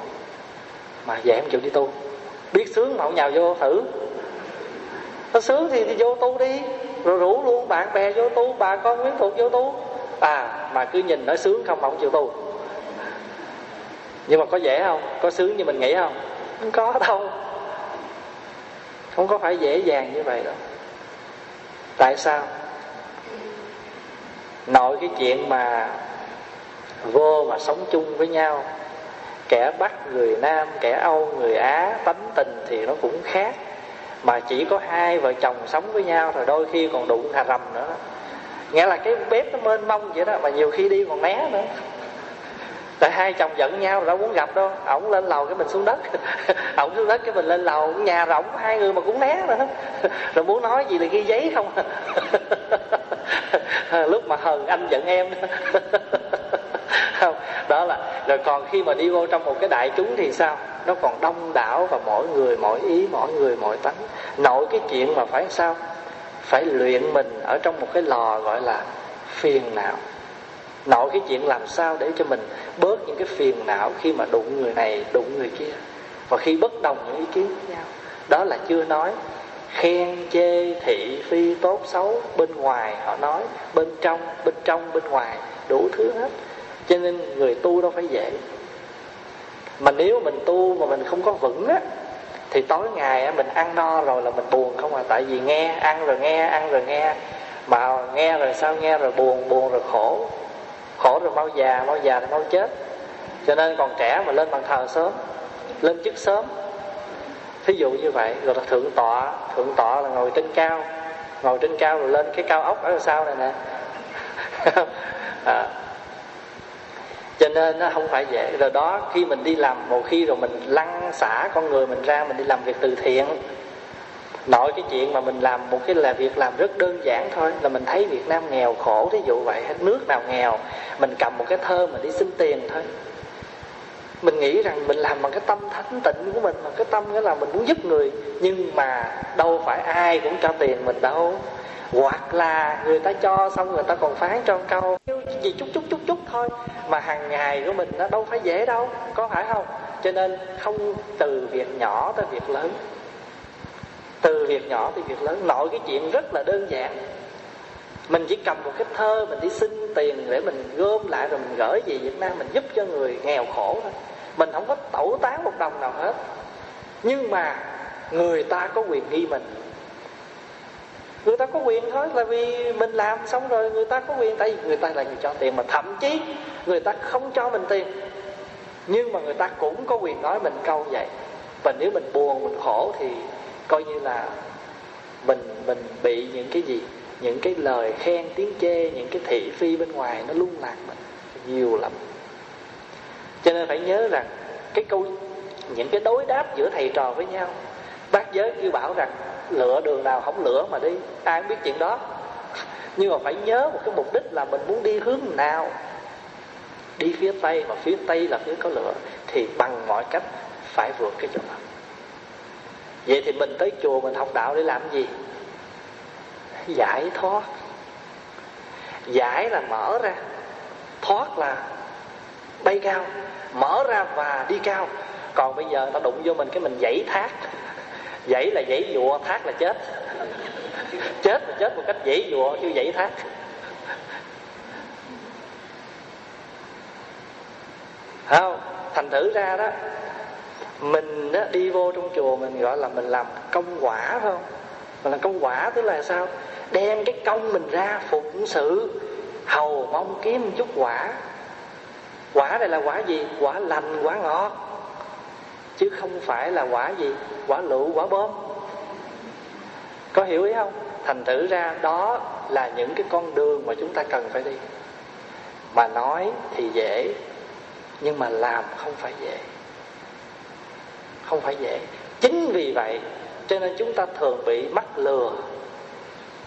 Mà vậy không chịu đi tu. Biết sướng mà không nhào vô thử. Nó sướng thì, thì vô tu đi. Rồi rủ luôn bạn bè vô tu bà con quyến thuộc vô tu à mà cứ nhìn nó sướng không mà không chịu tu. Nhưng mà có dễ không? Có sướng như mình nghĩ không? Không có đâu. Không có phải dễ dàng như vậy đâu. Tại sao? Nội cái chuyện mà vô mà sống chung với nhau, kẻ bắc người nam, kẻ âu người á, tánh tình thì nó cũng khác. Mà chỉ có hai vợ chồng sống với nhau rồi đôi khi còn đụng hà rầm nữa nghĩa là cái bếp nó mênh mông vậy đó, mà nhiều khi đi còn né nữa. Tại hai chồng giận nhau rồi đâu muốn gặp đâu. Ổng lên lầu cái mình xuống đất. Ổng xuống đất cái mình lên lầu, nhà rộng hai người mà cũng né nữa. Rồi muốn nói gì là ghi giấy không? Lúc mà hờn anh giận em. Không, đó là rồi còn khi mà đi vô trong một cái đại chúng thì sao? Nó còn đông đảo và mỗi người, mỗi ý, mỗi người, mỗi tánh. Nội cái chuyện mà phải sao? Phải luyện mình ở trong một cái lò gọi là phiền não. Nội cái chuyện làm sao để cho mình bớt những cái phiền não khi mà đụng người này đụng người kia. Và khi bất đồng những ý kiến. Với nhau đó là chưa nói. Khen chê thị phi tốt xấu bên ngoài họ nói bên trong bên trong bên ngoài đủ thứ hết. Cho nên người tu đâu phải dễ. Mà nếu mình tu mà mình không có vững á thì tối ngày mình ăn no rồi là mình buồn không à. Tại vì nghe ăn rồi nghe ăn rồi nghe. Mà nghe rồi sao? Nghe rồi buồn buồn rồi khổ. Khổ rồi mau già mau già rồi mau chết. Cho nên còn trẻ mà lên bàn thờ sớm lên chức sớm. Thí dụ như vậy rồi là thượng tọa. Thượng tọa là ngồi trên cao. Ngồi trên cao rồi lên cái cao ốc ở sau này nè. À, cho nên nó không phải dễ. Rồi đó, khi mình đi làm, một khi rồi mình lăn xả con người mình ra, mình đi làm việc từ thiện. Nội cái chuyện mà mình làm một cái là việc làm rất đơn giản thôi, là mình thấy Việt Nam nghèo khổ thí dụ vậy, hết nước nào nghèo, mình cầm một cái thơ mình đi xin tiền thôi. Mình nghĩ rằng mình làm bằng cái tâm thánh tịnh của mình, bằng cái tâm nghĩa là mình muốn giúp người, nhưng mà đâu phải ai cũng cho tiền mình đâu hoặc là người ta cho xong người ta còn phán cho câu gì chút chút chút chút thôi. Mà hàng ngày của mình nó đâu phải dễ đâu, có phải không? Cho nên không từ việc nhỏ tới việc lớn. Từ việc nhỏ tới việc lớn, nội cái chuyện rất là đơn giản. Mình chỉ cầm một cái thơ mình đi xin tiền để mình gom lại rồi mình gửi về Việt Nam mình giúp cho người nghèo khổ thôi. Mình không có tẩu tán một đồng nào hết. Nhưng mà người ta có quyền nghi mình người ta có quyền thôi, là vì mình làm xong rồi, người ta có quyền. Tại vì người ta là người cho tiền mà thậm chí người ta không cho mình tiền. Nhưng mà người ta cũng có quyền nói mình câu vậy. Và nếu mình buồn, mình khổ thì coi như là mình mình bị những cái gì, những cái lời khen, tiếng chê, những cái thị phi bên ngoài nó lung lạc mình nhiều lắm. Cho nên phải nhớ rằng cái câu, những cái đối đáp giữa thầy trò với nhau bác giới kêu bảo rằng, lựa đường nào không lựa mà đi. Ai cũng biết chuyện đó. Nhưng mà phải nhớ một cái mục đích là mình muốn đi hướng nào. Đi phía tây mà phía tây là phía có lửa, thì bằng mọi cách phải vượt cái chỗ đó. Vậy thì mình tới chùa mình học đạo để làm gì? Giải thoát. Giải là mở ra. Thoát là bay cao, mở ra và đi cao. Còn bây giờ ta đụng vô mình cái mình dãy thác dãy là dãy dụa thác là chết. Chết là chết một cách dãy dụa chứ dãy thác. Không thành thử ra đó mình đó, đi vô trong chùa mình gọi là mình làm công quả phải không? Mình làm công quả tức là sao? Đem cái công mình ra phụng sự hầu mong kiếm một chút quả. Quả này là quả gì? Quả lành quả ngọt chứ không phải là quả gì? Quả lựu, quả bom. Có hiểu ý không? Thành thử ra đó là những cái con đường mà chúng ta cần phải đi. Mà nói thì dễ, nhưng mà làm không phải dễ. Không phải dễ. Chính vì vậy, cho nên chúng ta thường bị mắc lừa,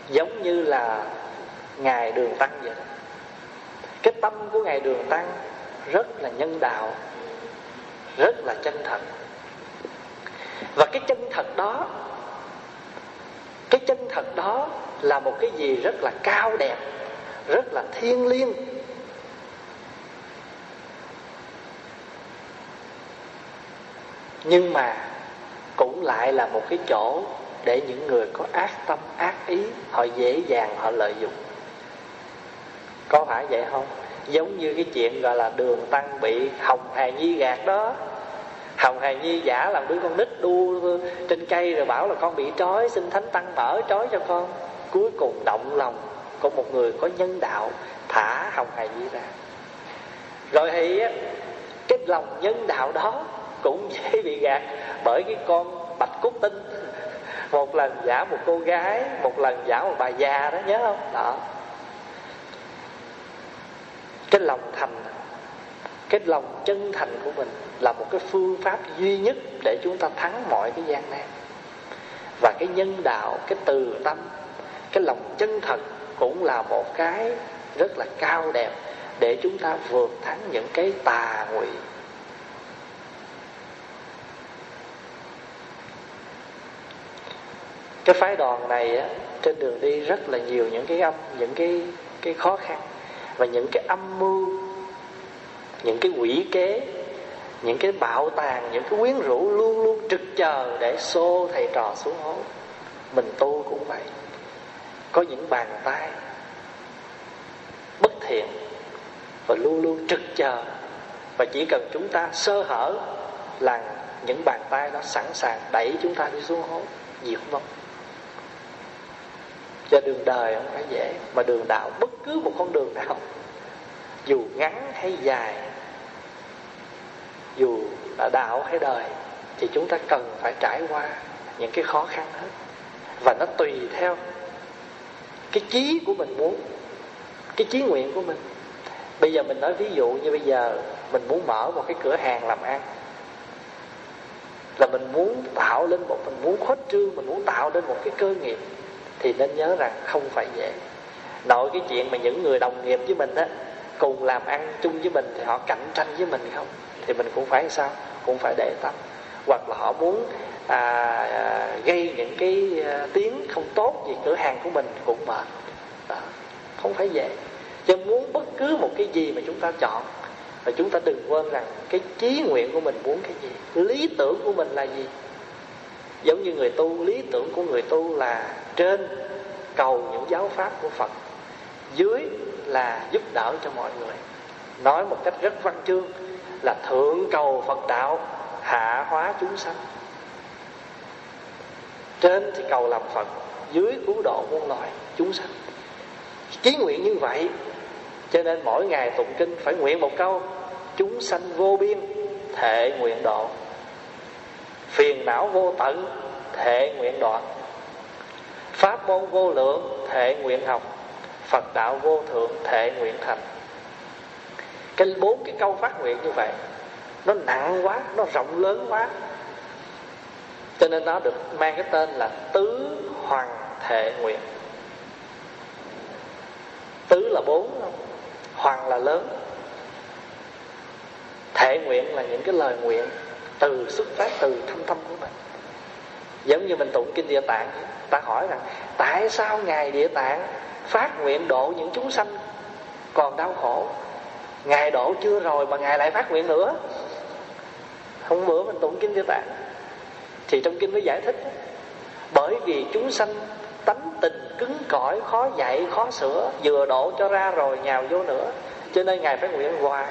giống như là ngài đường tăng vậy đó. Cái tâm của ngài đường tăng rất là nhân đạo, rất là chân thật và cái chân thật đó, cái chân thật đó là một cái gì rất là cao đẹp, rất là thiêng liêng. Nhưng mà cũng lại là một cái chỗ để những người có ác tâm, ác ý, họ dễ dàng họ lợi dụng. Có phải vậy không? Giống như cái chuyện gọi là đường tăng bị hồng hài nhi gạt đó hồng hài nhi giả làm đứa con nít đu trên cây rồi bảo là con bị trói, xin thánh tăng mở trói cho con. Cuối cùng động lòng, có một người có nhân đạo thả hồng hài nhi ra. Rồi thì cái lòng nhân đạo đó cũng dễ bị gạt bởi cái con bạch cốt tinh. Một lần giả một cô gái, một lần giả một bà già đó, nhớ không? Đó. Cái lòng thành cái lòng chân thành của mình là một cái phương pháp duy nhất để chúng ta thắng mọi cái gian nan. Và cái nhân đạo cái từ tâm cái lòng chân thật cũng là một cái rất là cao đẹp để chúng ta vượt thắng những cái tà ngụy. Cái phái đoàn này á, trên đường đi rất là nhiều những cái âm những cái cái khó khăn và những cái âm mưu những cái quỷ kế, những cái bạo tàn, những cái quyến rũ luôn luôn trực chờ để xô thầy trò xuống hố. Mình tu cũng vậy. Có những bàn tay bất thiện và luôn luôn trực chờ. Và chỉ cần chúng ta sơ hở là những bàn tay đó sẵn sàng đẩy chúng ta đi xuống hố, diệt vong. Cho đường đời không phải dễ, mà đường đạo bất cứ một con đường nào dù ngắn hay dài, dù là đạo hay đời, thì chúng ta cần phải trải qua những cái khó khăn hết. Và nó tùy theo cái chí của mình muốn, cái chí nguyện của mình. Bây giờ mình nói ví dụ như bây giờ mình muốn mở một cái cửa hàng làm ăn, là mình muốn tạo lên một, mình muốn khuếch trương, mình muốn tạo lên một cái cơ nghiệp, thì nên nhớ rằng không phải dễ. Nội cái chuyện mà những người đồng nghiệp với mình á cùng làm ăn chung với mình thì họ cạnh tranh với mình không? Thì mình cũng phải sao? Cũng phải để tâm. Hoặc là họ muốn à, à, gây những cái à, tiếng không tốt về cửa hàng của mình cũng mệt. Đó. không phải dễ cho muốn bất cứ một cái gì mà chúng ta chọn và chúng ta đừng quên rằng cái chí nguyện của mình muốn cái gì lý tưởng của mình là gì. Giống như người tu lý tưởng của người tu là trên cầu những giáo pháp của phật. Dưới là giúp đỡ cho mọi người. Nói một cách rất văn chương là thượng cầu phật đạo hạ hóa chúng sanh. Trên thì cầu làm phật, dưới cứu độ muôn loài chúng sanh. Chí nguyện như vậy, cho nên mỗi ngày tụng kinh phải nguyện một câu, chúng sanh vô biên thệ nguyện độ phiền não vô tận thệ nguyện đoạn. Pháp môn vô lượng thệ nguyện học phật đạo vô thượng thệ nguyện thành. Cái bốn cái câu phát nguyện như vậy, nó nặng quá, nó rộng lớn quá. Cho nên nó được mang cái tên là tứ hoàng thệ nguyện. Tứ là bốn, hoàng là lớn. Thệ nguyện là những cái lời nguyện từ xuất phát từ thâm tâm của mình. Giống như mình tụng kinh địa tạng, ta hỏi rằng, tại sao ngài địa tạng phát nguyện độ những chúng sanh còn đau khổ. Ngài độ chưa rồi mà ngài lại phát nguyện nữa. Hôm bữa mình tụng kinh địa tạng thì trong kinh mới giải thích, bởi vì chúng sanh tánh tình cứng cỏi, khó dạy, khó sửa, vừa độ cho ra rồi nhào vô nữa, cho nên ngài phải nguyện hoài.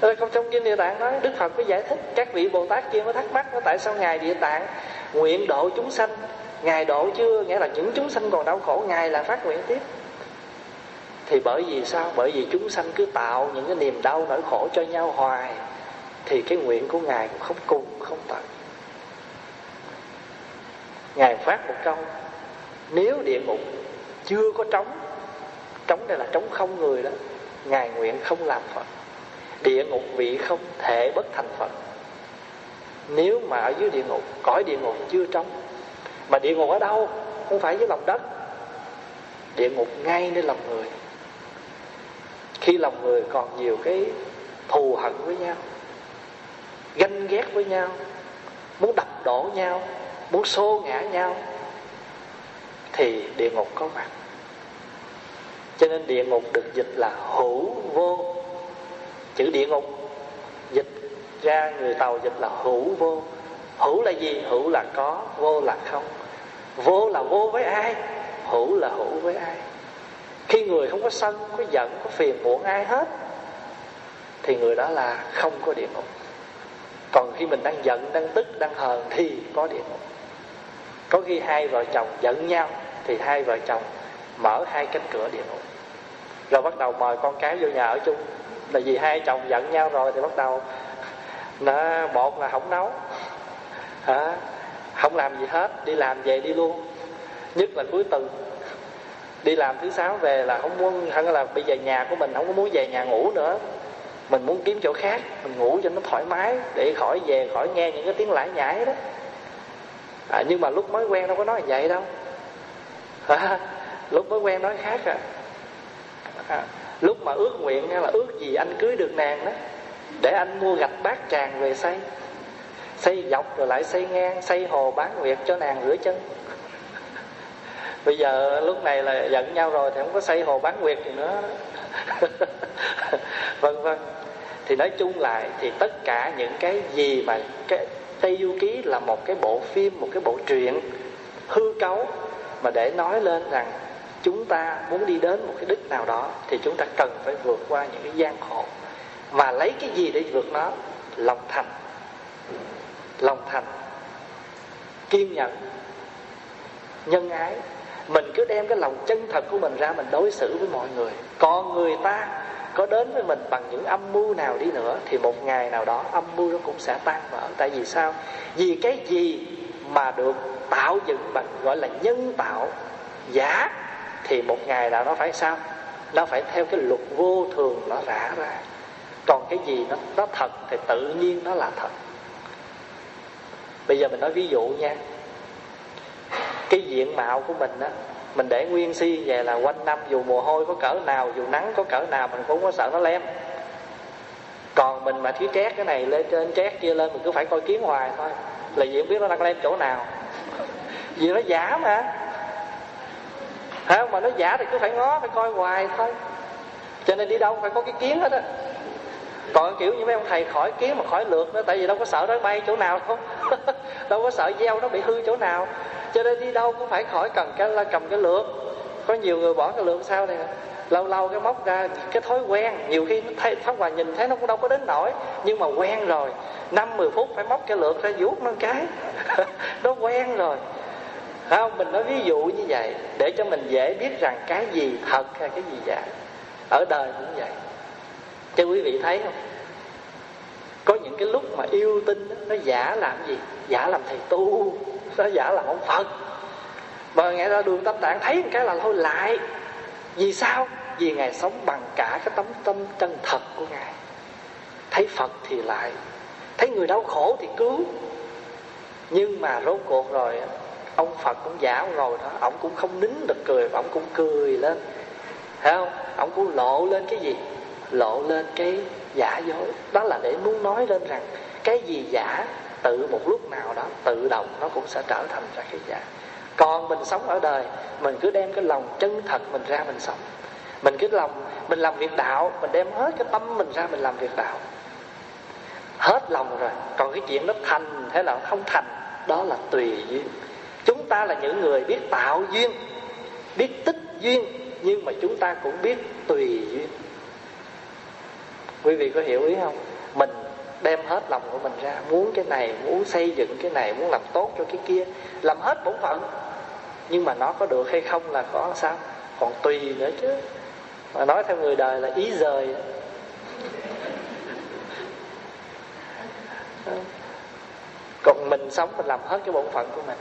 Không, trong kinh địa tạng nói, Đức Phật mới giải thích, Các vị Bồ Tát kia mới thắc mắc, Tại sao Ngài địa tạng nguyện độ chúng sanh Ngài độ chưa? Nghĩa là những chúng sanh còn đau khổ, Ngài là phát nguyện tiếp. Thì bởi vì sao? Bởi vì chúng sanh cứ tạo những cái niềm đau nỗi khổ cho nhau hoài, Thì cái nguyện của Ngài cũng không cùng, không tận. Ngài phát một câu, Nếu địa ngục chưa có trống Trống đây là trống không người đó, Ngài nguyện không làm Phật. Địa ngục vị không thể bất thành Phật. Nếu mà ở dưới địa ngục, Cõi địa ngục chưa trống mà địa ngục ở đâu? Không phải dưới lòng đất. Địa ngục ngay nơi lòng người. Khi lòng người còn nhiều cái thù hận với nhau, Ganh ghét với nhau, Muốn đập đổ nhau, Muốn xô ngã nhau, Thì địa ngục có mặt. Cho nên địa ngục được dịch là hữu vô. Chữ địa ngục dịch ra người tàu dịch là hữu vô hữu là gì? Hữu là có, vô là không. Vô là vô với ai? Hữu là hữu với ai? Khi người không có sân có giận có phiền muộn ai hết, thì người đó là không có địa ngục. Còn khi mình đang giận, đang tức, đang hờn thì có địa ngục. Có khi hai vợ chồng giận nhau, thì hai vợ chồng mở hai cánh cửa địa ngục. Rồi bắt đầu mời con cái vô nhà ở chung. Là vì hai chồng giận nhau rồi thì bắt đầu nó một là không nấu à, không làm gì hết đi làm về đi luôn. Nhất là cuối tuần. Đi làm thứ sáu về là không muốn hơn là bây giờ nhà của mình không có muốn về nhà ngủ nữa. Mình muốn kiếm chỗ khác mình ngủ cho nó thoải mái để khỏi về khỏi nghe những cái tiếng lải nhải đó. À, nhưng mà lúc mới quen đâu có nói vậy đâu. À, lúc mới quen nói khác à, à lúc mà ước nguyện là ước gì anh cưới được nàng đó. Để anh mua gạch bát tràng về xây xây dọc rồi lại xây ngang, xây hồ bán nguyệt cho nàng rửa chân. Bây giờ lúc này là giận nhau rồi thì không có xây hồ bán nguyệt gì nữa. Vân vân. Thì nói chung lại thì tất cả những cái gì mà cái Tây Du Ký là một cái bộ phim, một cái bộ truyện hư cấu mà để nói lên rằng chúng ta muốn đi đến một cái đích nào đó thì chúng ta cần phải vượt qua những cái gian khổ. Và lấy cái gì để vượt nó? Lòng thành lòng thành kiên nhẫn, nhân ái. Mình cứ đem cái lòng chân thật của mình ra mình đối xử với mọi người. Còn người ta có đến với mình bằng những âm mưu nào đi nữa, thì một ngày nào đó âm mưu nó cũng sẽ tan vỡ. Tại vì sao? Vì cái gì mà được tạo dựng bằng, gọi là nhân tạo giả, thì một ngày nào nó phải sao? Nó phải theo cái luật vô thường nó rã ra. Còn cái gì nó nó thật thì tự nhiên nó là thật bây giờ mình nói ví dụ nha. Cái diện mạo của mình á, mình để nguyên si về là quanh năm dù mồ hôi có cỡ nào, dù nắng có cỡ nào, mình cũng không có sợ nó lem. Còn mình mà thiếu trét cái này lên trên trét kia lên, mình cứ phải coi kiến hoài thôi. Là gì không biết nó đang lem chỗ nào. Vì nó giả mà. Thấy không? mà nó giả thì cứ phải ngó, phải coi hoài thôi. Cho nên đi đâu phải có cái kiến hết á còn kiểu như mấy ông thầy khỏi kiếm mà khỏi lượt nữa, tại vì đâu có sợ nó bay chỗ nào đâu đâu có sợ gieo nó bị hư chỗ nào. Cho nên đi đâu cũng phải khỏi cần cái cầm cái lượt có nhiều người bỏ cái lượt sao này, lâu lâu cái móc ra cái thói quen. Nhiều khi thấy, pháp hòa nhìn thấy nó cũng đâu có đến nổi nhưng mà quen rồi. Năm, mười phút phải móc cái lượt ra vuốt nó cái. Nó quen rồi. Phải không? Mình nói ví dụ như vậy, để cho mình dễ biết rằng cái gì thật hay cái gì giả. Ở đời cũng vậy cho quý vị thấy không? Có những cái lúc mà yêu tinh nó giả làm gì? Giả làm thầy tu. Nó giả làm ông phật. Mà nghe ra đường tâm tạng thấy một cái là thôi lại. Vì sao? Vì ngài sống bằng cả cái tấm tâm chân thật của ngài. Thấy phật thì lại. Thấy người đau khổ thì cứu. Nhưng mà rốt cuộc rồi, ông phật cũng giả ông ngồi đó. Ông cũng không nín được cười và ông cũng cười lên. Thấy không? Ông cũng lộ lên cái gì? Lộ lên cái giả dối. Đó là để muốn nói lên rằng cái gì giả, tự một lúc nào đó, tự động nó cũng sẽ trở thành ra cái giả. Còn mình sống ở đời, mình cứ đem cái lòng chân thật mình ra mình sống. Mình cứ lòng, mình làm việc đạo, mình đem hết cái tâm mình ra mình làm việc đạo. Hết lòng rồi, còn cái chuyện nó thành hay là không thành, đó là tùy duyên. Chúng ta là những người biết tạo duyên, biết tích duyên, nhưng mà chúng ta cũng biết tùy duyên quý vị có hiểu ý không? Mình đem hết lòng của mình ra, muốn cái này, muốn xây dựng cái này, muốn làm tốt cho cái kia. Làm hết bổn phận. Nhưng mà nó có được hay không là có sao? Còn tùy nữa chứ. Mà nói theo người đời là ý rời. Còn mình sống mình làm hết cái bổn phận của mình.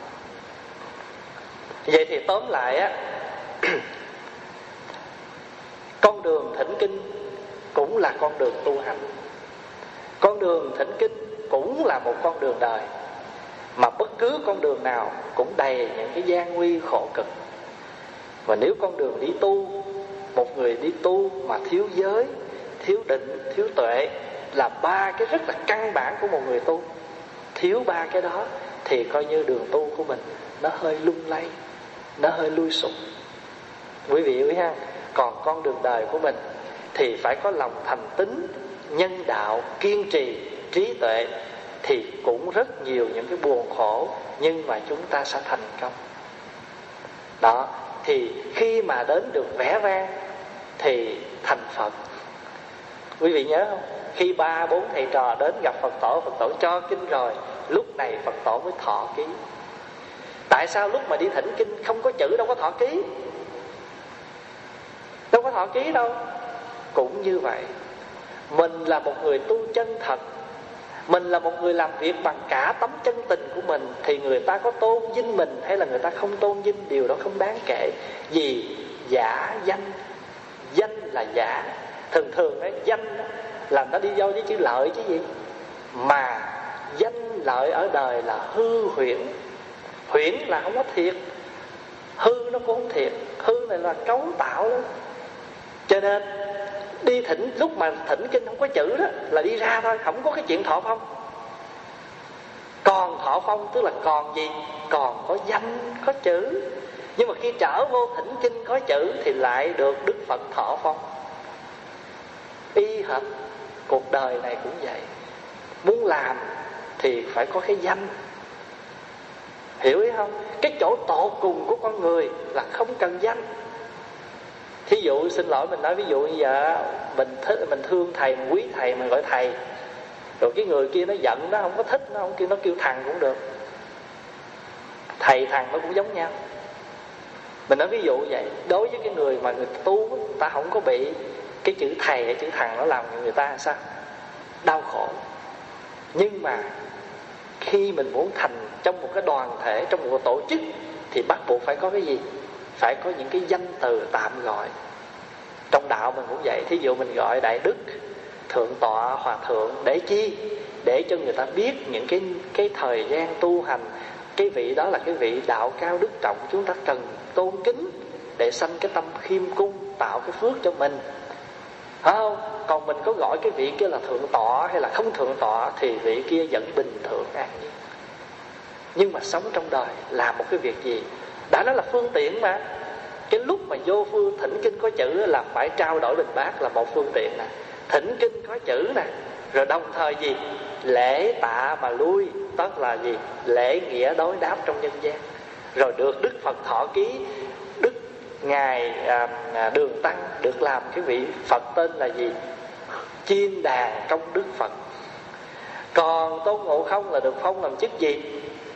Vậy thì tóm lại á, con đường thỉnh kinh cũng là con đường tu hành. Con đường thỉnh kinh cũng là một con đường đời, mà bất cứ con đường nào cũng đầy những cái gian nguy khổ cực. Và nếu con đường đi tu, một người đi tu mà thiếu giới, thiếu định, thiếu tuệ là ba cái rất là căn bản của một người tu, thiếu ba cái đó thì coi như đường tu của mình nó hơi lung lay, nó hơi lui sụp. Quý vị hiểu ha? Còn con đường đời của mình thì phải có lòng thành tín, nhân đạo, kiên trì, trí tuệ thì cũng rất nhiều những cái buồn khổ, nhưng mà chúng ta sẽ thành công. Đó, thì khi mà đến được vẻ vang thì thành phật. Quý vị nhớ không? Khi ba, bốn thầy trò đến gặp phật tổ phật tổ cho kinh rồi, lúc này phật tổ mới thọ ký. Tại sao lúc mà đi thỉnh kinh không có chữ, đâu có thọ ký? Đâu có thọ ký đâu cũng như vậy. Mình là một người tu chân thật. Mình là một người làm việc bằng cả tấm chân tình của mình thì người ta có tôn vinh mình hay là người ta không tôn vinh điều đó không đáng kể. Vì giả danh. Danh là giả. Thường thường ấy, danh là nó đi vô với chữ lợi chứ gì? Mà danh lợi ở đời là hư huyễn. Huyễn là không có thiệt. Hư nó cũng không thiệt. Hư này là cấu tạo. Đó cho nên đi thỉnh, lúc mà thỉnh kinh không có chữ đó, là đi ra thôi, không có cái chuyện thọ phong. Còn thọ phong tức là còn gì? Còn có danh, có chữ. Nhưng mà khi trở vô thỉnh kinh có chữ thì lại được đức phật thọ phong. Y hệt, cuộc đời này cũng vậy. Muốn làm thì phải có cái danh. Hiểu ý không? Cái chỗ tổ cùng của con người là không cần danh thí dụ, xin lỗi, mình nói ví dụ như giờ mình thích, mình thương thầy, mình quý thầy, mình gọi thầy. Rồi cái người kia nó giận, nó không có thích, nó không kêu, nó kêu thằng cũng được. Thầy, thằng nó cũng giống nhau. Mình nói ví dụ vậy, đối với cái người mà người tu ta không có bị cái chữ thầy hay chữ thằng nó làm người ta sao? Đau khổ. Nhưng mà khi mình muốn thành trong một cái đoàn thể, trong một tổ chức, thì bắt buộc phải có cái gì? Phải có những cái danh từ tạm gọi. Trong đạo mình cũng vậy, thí dụ mình gọi đại đức, thượng tọa, hòa thượng để chi để cho người ta biết những cái cái thời gian tu hành. Cái vị đó là cái vị đạo cao đức trọng, chúng ta cần tôn kính để sanh cái tâm khiêm cung, tạo cái phước cho mình. Phải không? Còn mình có gọi cái vị kia là thượng tọa hay là không thượng tọa thì vị kia vẫn bình thường an nhiên. Nhưng mà sống trong đời làm một cái việc gì? Đã nói là phương tiện mà. Cái lúc mà vô phương thỉnh kinh có chữ là phải trao đổi bình bát là một phương tiện nè. Thỉnh kinh có chữ nè. Rồi đồng thời gì? Lễ tạ mà lui tức là gì? Lễ nghĩa đối đáp trong nhân gian. Rồi được đức phật thọ ký đức ngài à, à đường tăng được làm cái vị phật tên là gì? Chiên đàn trong đức phật. Còn tôn ngộ không là được phong làm chức gì?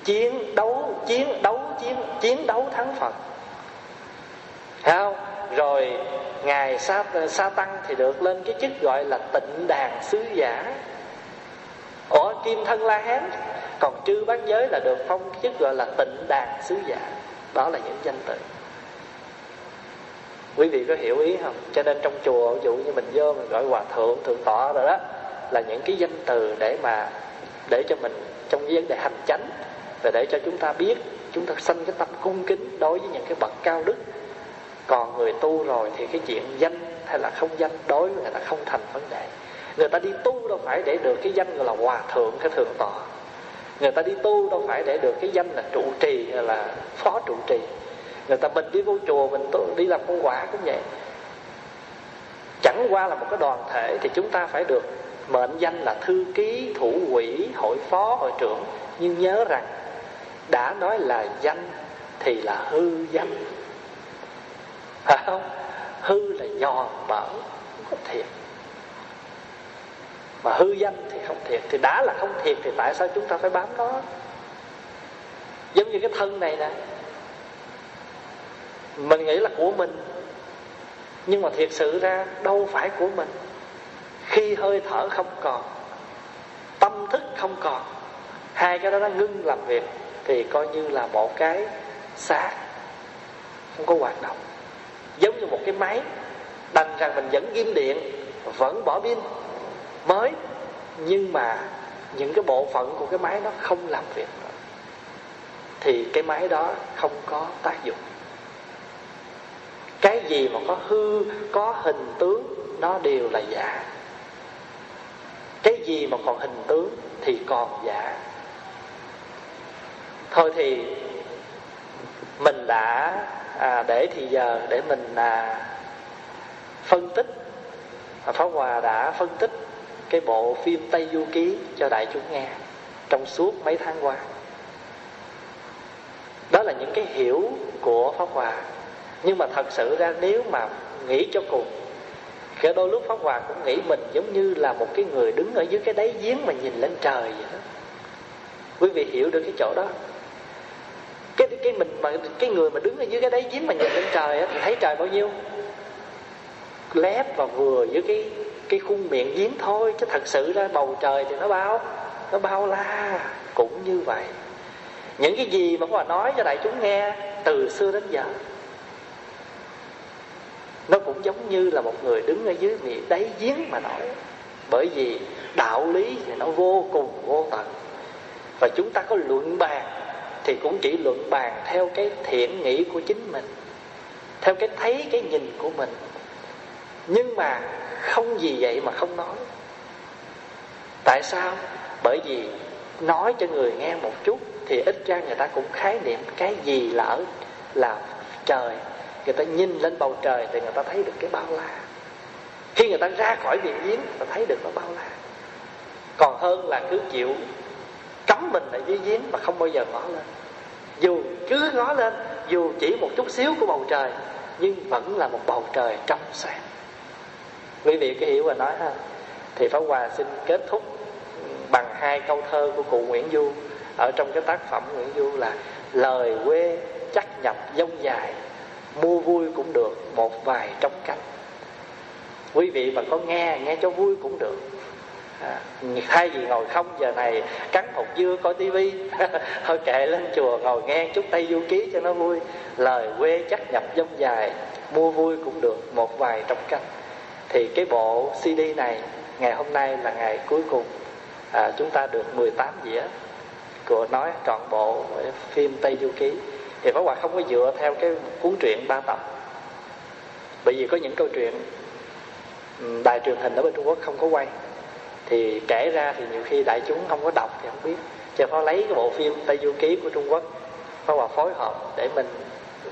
Chiến đấu chiến đấu chiến chiến đấu thắng phật. Thấy không? Rồi ngài sa, sa tăng thì được lên cái chức gọi là tịnh đàn sứ giả. Ở kim thân la hán? Còn chư bát giới là được phong chức gọi là tịnh đàn sứ giả. Đó là những danh từ. Quý vị có hiểu ý không? Cho nên trong chùa ví dụ như mình vô mình gọi hòa thượng thượng tọa rồi đó là những cái danh từ để mà để cho mình trong cái vấn đề hành chánh và để cho chúng ta biết chúng ta sanh cái tâm cung kính đối với những cái bậc cao đức. Còn người tu rồi thì cái chuyện danh hay là không danh đối với người ta không thành vấn đề. Người ta đi tu đâu phải để được cái danh gọi là hòa thượng hay thượng tọa. Người ta đi tu đâu phải để được cái danh là trụ trì hay là phó trụ trì. Người ta mình đi vô chùa mình tu, đi làm công quả cũng vậy. Chẳng qua là một cái đoàn thể thì chúng ta phải được mệnh danh là thư ký thủ quỹ hội phó hội trưởng. Nhưng nhớ rằng đã nói là danh thì là hư danh. Phải không? Hư là nhòn mở, không có thiệt. Mà hư danh thì không thiệt. Thì đã là không thiệt thì tại sao chúng ta phải bám nó? Giống như cái thân này nè. Mình nghĩ là của mình. Nhưng mà thiệt sự ra, đâu phải của mình. Khi hơi thở không còn, tâm thức không còn, hai cái đó nó ngưng làm việc thì coi như là một cái xác, không có hoạt động. Giống như một cái máy đành rằng mình vẫn ghim điện, vẫn bỏ pin. Mới, nhưng mà những cái bộ phận của cái máy nó không làm việc nữa thì cái máy đó không có tác dụng. Cái gì mà có hư, có hình tướng, nó đều là giả. Cái gì mà còn hình tướng thì còn giả thôi thì mình đã à, để thì giờ để mình à, phân tích. À, Pháp Hòa đã phân tích cái bộ phim Tây Du Ký cho đại chúng nghe trong suốt mấy tháng qua. Đó là những cái hiểu của Pháp Hòa. Nhưng mà thật sự ra nếu mà nghĩ cho cùng cái đôi lúc Pháp Hòa cũng nghĩ mình giống như là một cái người đứng ở dưới cái đáy giếng mà nhìn lên trời vậy đó. Quý vị hiểu được cái chỗ đó cái mình mà cái người mà đứng ở dưới cái đáy giếng mà nhìn lên trời á, thì thấy trời bao nhiêu? Lép và vừa với cái cái khung miệng giếng thôi, chứ thật sự ra bầu trời thì nó bao nó bao la, cũng như vậy. Những cái gì mà Hòa nói cho đại chúng nghe từ xưa đến giờ, nó cũng giống như là một người đứng ở dưới miệng đáy giếng mà nói. Bởi vì đạo lý thì nó vô cùng vô tận. Và chúng ta có luận bàn thì cũng chỉ luận bàn theo cái thiện nghĩ của chính mình, theo cái thấy cái nhìn của mình. Nhưng mà không gì vậy mà không nói. Tại sao? Bởi vì nói cho người nghe một chút thì ít ra người ta cũng khái niệm cái gì là ở, là trời. Người ta nhìn lên bầu trời thì người ta thấy được cái bao la. Khi người ta ra khỏi viện giếng, người ta thấy được nó bao la. Còn hơn là cứ chịu cấm mình ở dưới giếng mà không bao giờ ngó lên dù cứ ngó lên, dù chỉ một chút xíu của bầu trời, nhưng vẫn là một bầu trời trong sáng. Quý vị có hiểu và nói ha. Thì pháp hòa xin kết thúc bằng hai câu thơ của cụ nguyễn du. Ở trong cái tác phẩm nguyễn du là lời quê chắc nhập dông dài, mua vui cũng được một vài trong cánh quý vị mà có nghe nghe cho vui cũng được à, thay vì ngồi không giờ này cắn hột dưa coi tivi thôi kệ lên chùa ngồi nghe chút tây du ký cho nó vui. Lời quê chắc nhập dông dài mua vui cũng được một vài trong canh. Thì cái bộ cd này ngày hôm nay là ngày cuối cùng. À, chúng ta được 18 dĩa của nói trọn bộ phim tây du ký. Thì Pháp Hòa không có dựa theo cái cuốn truyện ba tập. Bởi vì có những câu chuyện ừ, đài truyền hình ở bên Trung Quốc không có quay thì kể ra thì nhiều khi đại chúng không có đọc thì không biết. Cho Pháp lấy cái bộ phim Tây Du Ký của Trung Quốc Pháp Hòa phối hợp để mình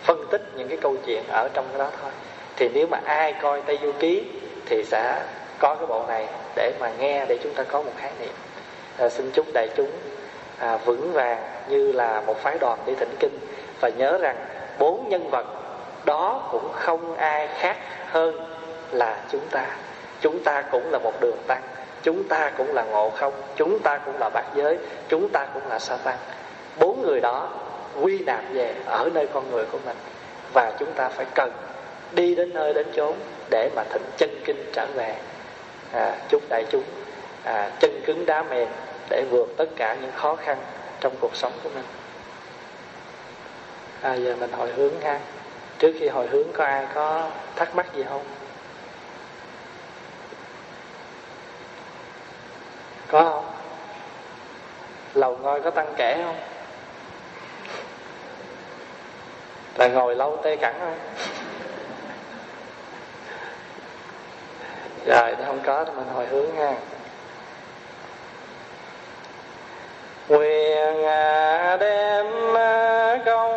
phân tích những cái câu chuyện ở trong cái đó thôi. Thì nếu mà ai coi Tây Du Ký thì sẽ có cái bộ này để mà nghe để chúng ta có một khái niệm. À, xin chúc đại chúng à, vững vàng như là một phái đoàn đi thỉnh kinh. Và nhớ rằng bốn nhân vật đó cũng không ai khác hơn là chúng ta. Chúng ta cũng là một đường tăng chúng ta cũng là ngộ không chúng ta cũng là bát giới chúng ta cũng là sa tăng bốn người đó quy nạp về ở nơi con người của mình và chúng ta phải cần đi đến nơi đến chốn để mà thỉnh chân kinh trở về à, chúc đại chúng à, chân cứng đá mềm để vượt tất cả những khó khăn trong cuộc sống của mình. À, giờ mình hồi hướng ha. Trước khi hồi hướng có ai có thắc mắc gì không? Có không? Lầu ngôi có tăng kẻ không? Là ngồi lâu tê cẳng không rồi nếu không có thì mình hồi hướng ha nguyện à, đem à, công